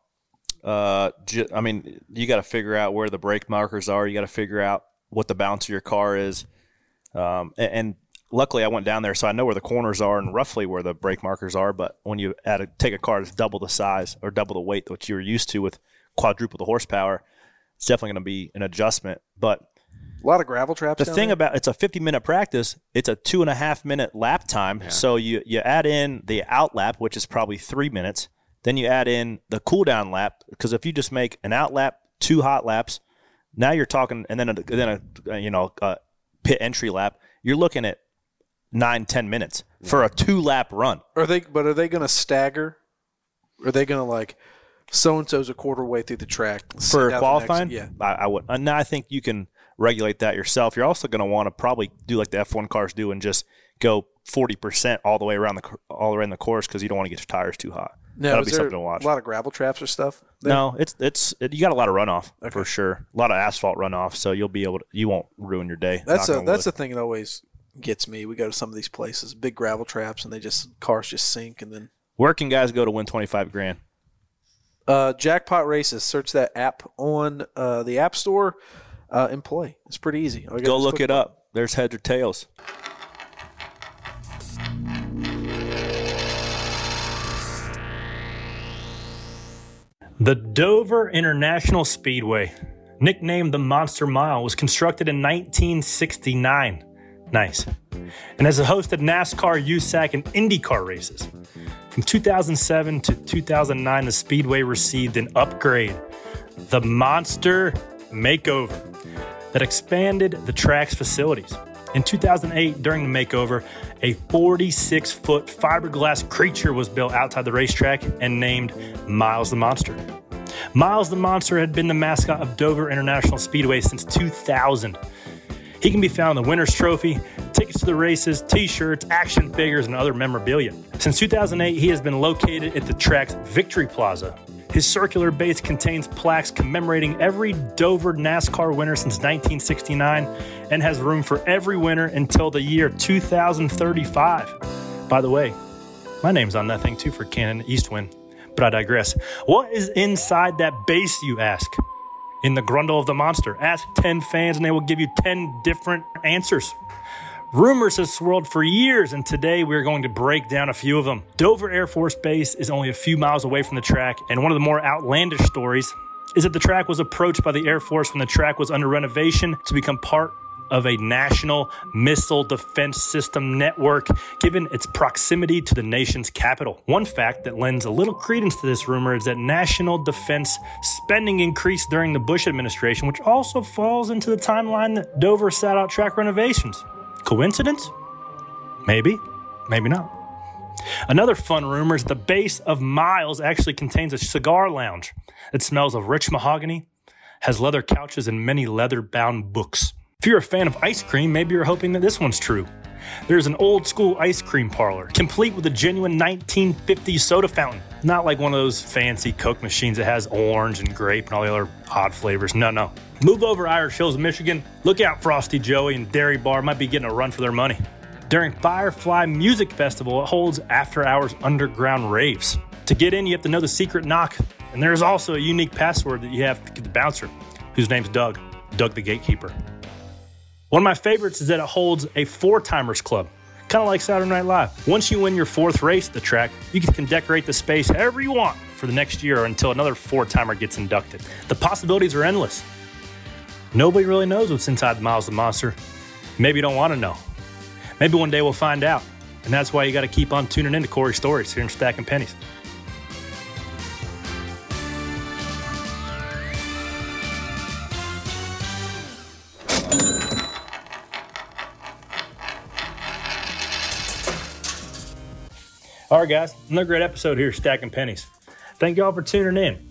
Uh, ju- I mean, you got to figure out where the brake markers are. You got to figure out what the bounce of your car is. Um, and, and luckily, I went down there, so I know where the corners are and roughly where the brake markers are. But when you add a, take a car that's double the size or double the weight that you're used to with quadruple the horsepower, it's definitely going to be an adjustment. But a lot of gravel traps. the thing there. about it's a 50 minute practice. It's a two and a half minute lap time. So you you add in the out lap, which is probably three minutes. Then you add in the cool down lap because if you just make an out lap, two hot laps, now you're talking, and then a, then a you know a pit entry lap. You're looking at nine ten minutes for a two lap run. are they? But are they going to stagger Are they going to like so and so's a quarter way through the track for send out the qualifying. next- yeah. I, I would. And I think you can regulate that yourself. You're also going to want to probably do like the F1 cars do and just go 40% all the way around the all around the course because you don't want to get your tires too hot. Now, That'll be something to watch. A lot of gravel traps or stuff. there? No, it's it's it, you got a lot of runoff for sure. A lot of asphalt runoff, so you'll be able to. You won't ruin your day. That's a that's wood. the thing that always gets me. We go to some of these places, big gravel traps, and they just cars just sink, and then Where can guys go to win 25 grand? uh, jackpot races. Search that app on uh, the app store uh, and play. It's pretty easy. All you gotta Go look click it up. There's heads or tails. The Dover International Speedway, nicknamed the Monster Mile, was constructed in 1969. Nice. And has hosted NASCAR, USAC, and IndyCar races. From 2007 to 2009, the Speedway received an upgrade, the Monster Makeover, that expanded the track's facilities. In 2008, during the makeover, a 46 foot fiberglass creature was built outside the racetrack and named Miles the Monster. Miles the Monster had been the mascot of Dover International Speedway since 2000. He can be found in the Winners Trophy, tickets to the races, t shirts, action figures, and other memorabilia. Since 2008, he has been located at the track's Victory Plaza. His circular base contains plaques commemorating every Dover NASCAR winner since 1969 and has room for every winner until the year 2035. By the way, my name's on that thing too for K&N East win, but I digress. What is inside that base, you ask? In the grundle of the monster, ask 10 fans and they will give you 10 different answers. Rumors have swirled for years, and today we're going to break down a few of them. Dover Air Force Base is only a few miles away from the track, and one of the more outlandish stories is that the track was approached by the Air Force when the track was under renovation to become part of a national missile defense system network, given its proximity to the nation's capital. One fact that lends a little credence to this rumor is that national defense spending increased during the Bush administration, which also falls into the timeline that Dover sat out track renovations. Coincidence? Maybe, maybe not. Another fun rumor is the base of Miles actually contains a cigar lounge that smells of rich mahogany, has leather couches, and many leather bound books. If you're a fan of ice cream, maybe you're hoping that this one's true. There's an old school ice cream parlor, complete with a genuine 1950s soda fountain. Not like one of those fancy Coke machines that has orange and grape and all the other odd flavors. No, no. Move over Irish Hills, Michigan. Look out, Frosty Joey and Dairy Bar might be getting a run for their money. During Firefly Music Festival, it holds after hours underground raves. To get in, you have to know the secret knock, and there's also a unique password that you have to get the bouncer, whose name's Doug, Doug the Gatekeeper. One of my favorites is that it holds a four timers club, kind of like Saturday Night Live. Once you win your fourth race at the track, you can decorate the space however you want for the next year or until another four timer gets inducted. The possibilities are endless. Nobody really knows what's inside the Miles the Monster. Maybe you don't want to know. Maybe one day we'll find out. And that's why you got to keep on tuning in to Corey Stories here in Stacking Pennies. All right, guys, another great episode here, Stacking Pennies. Thank y'all for tuning in.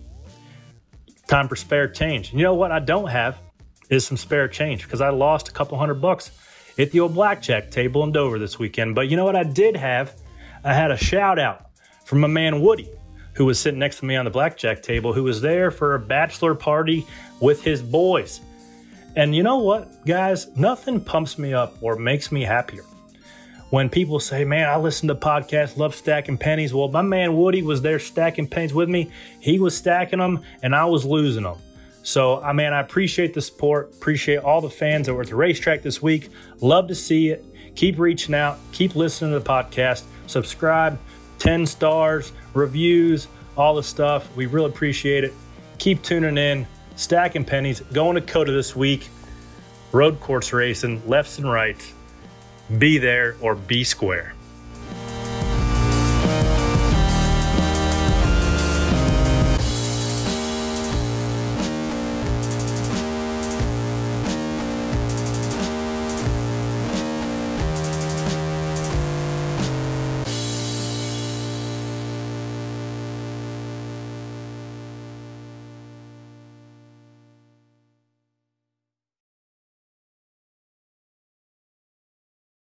Time for spare change. You know what I don't have is some spare change because I lost a couple hundred bucks at the old blackjack table in Dover this weekend. But you know what I did have? I had a shout out from my man Woody, who was sitting next to me on the blackjack table, who was there for a bachelor party with his boys. And you know what, guys? Nothing pumps me up or makes me happier when people say, Man, I listen to podcasts, love stacking pennies. Well, my man Woody was there stacking pennies with me. He was stacking them and I was losing them. So, I mean, I appreciate the support, appreciate all the fans that were at the racetrack this week. Love to see it. Keep reaching out, keep listening to the podcast, subscribe, 10 stars, reviews, all the stuff. We really appreciate it. Keep tuning in, stacking pennies, going to COTA this week, road course racing, lefts and rights. Be there or be square.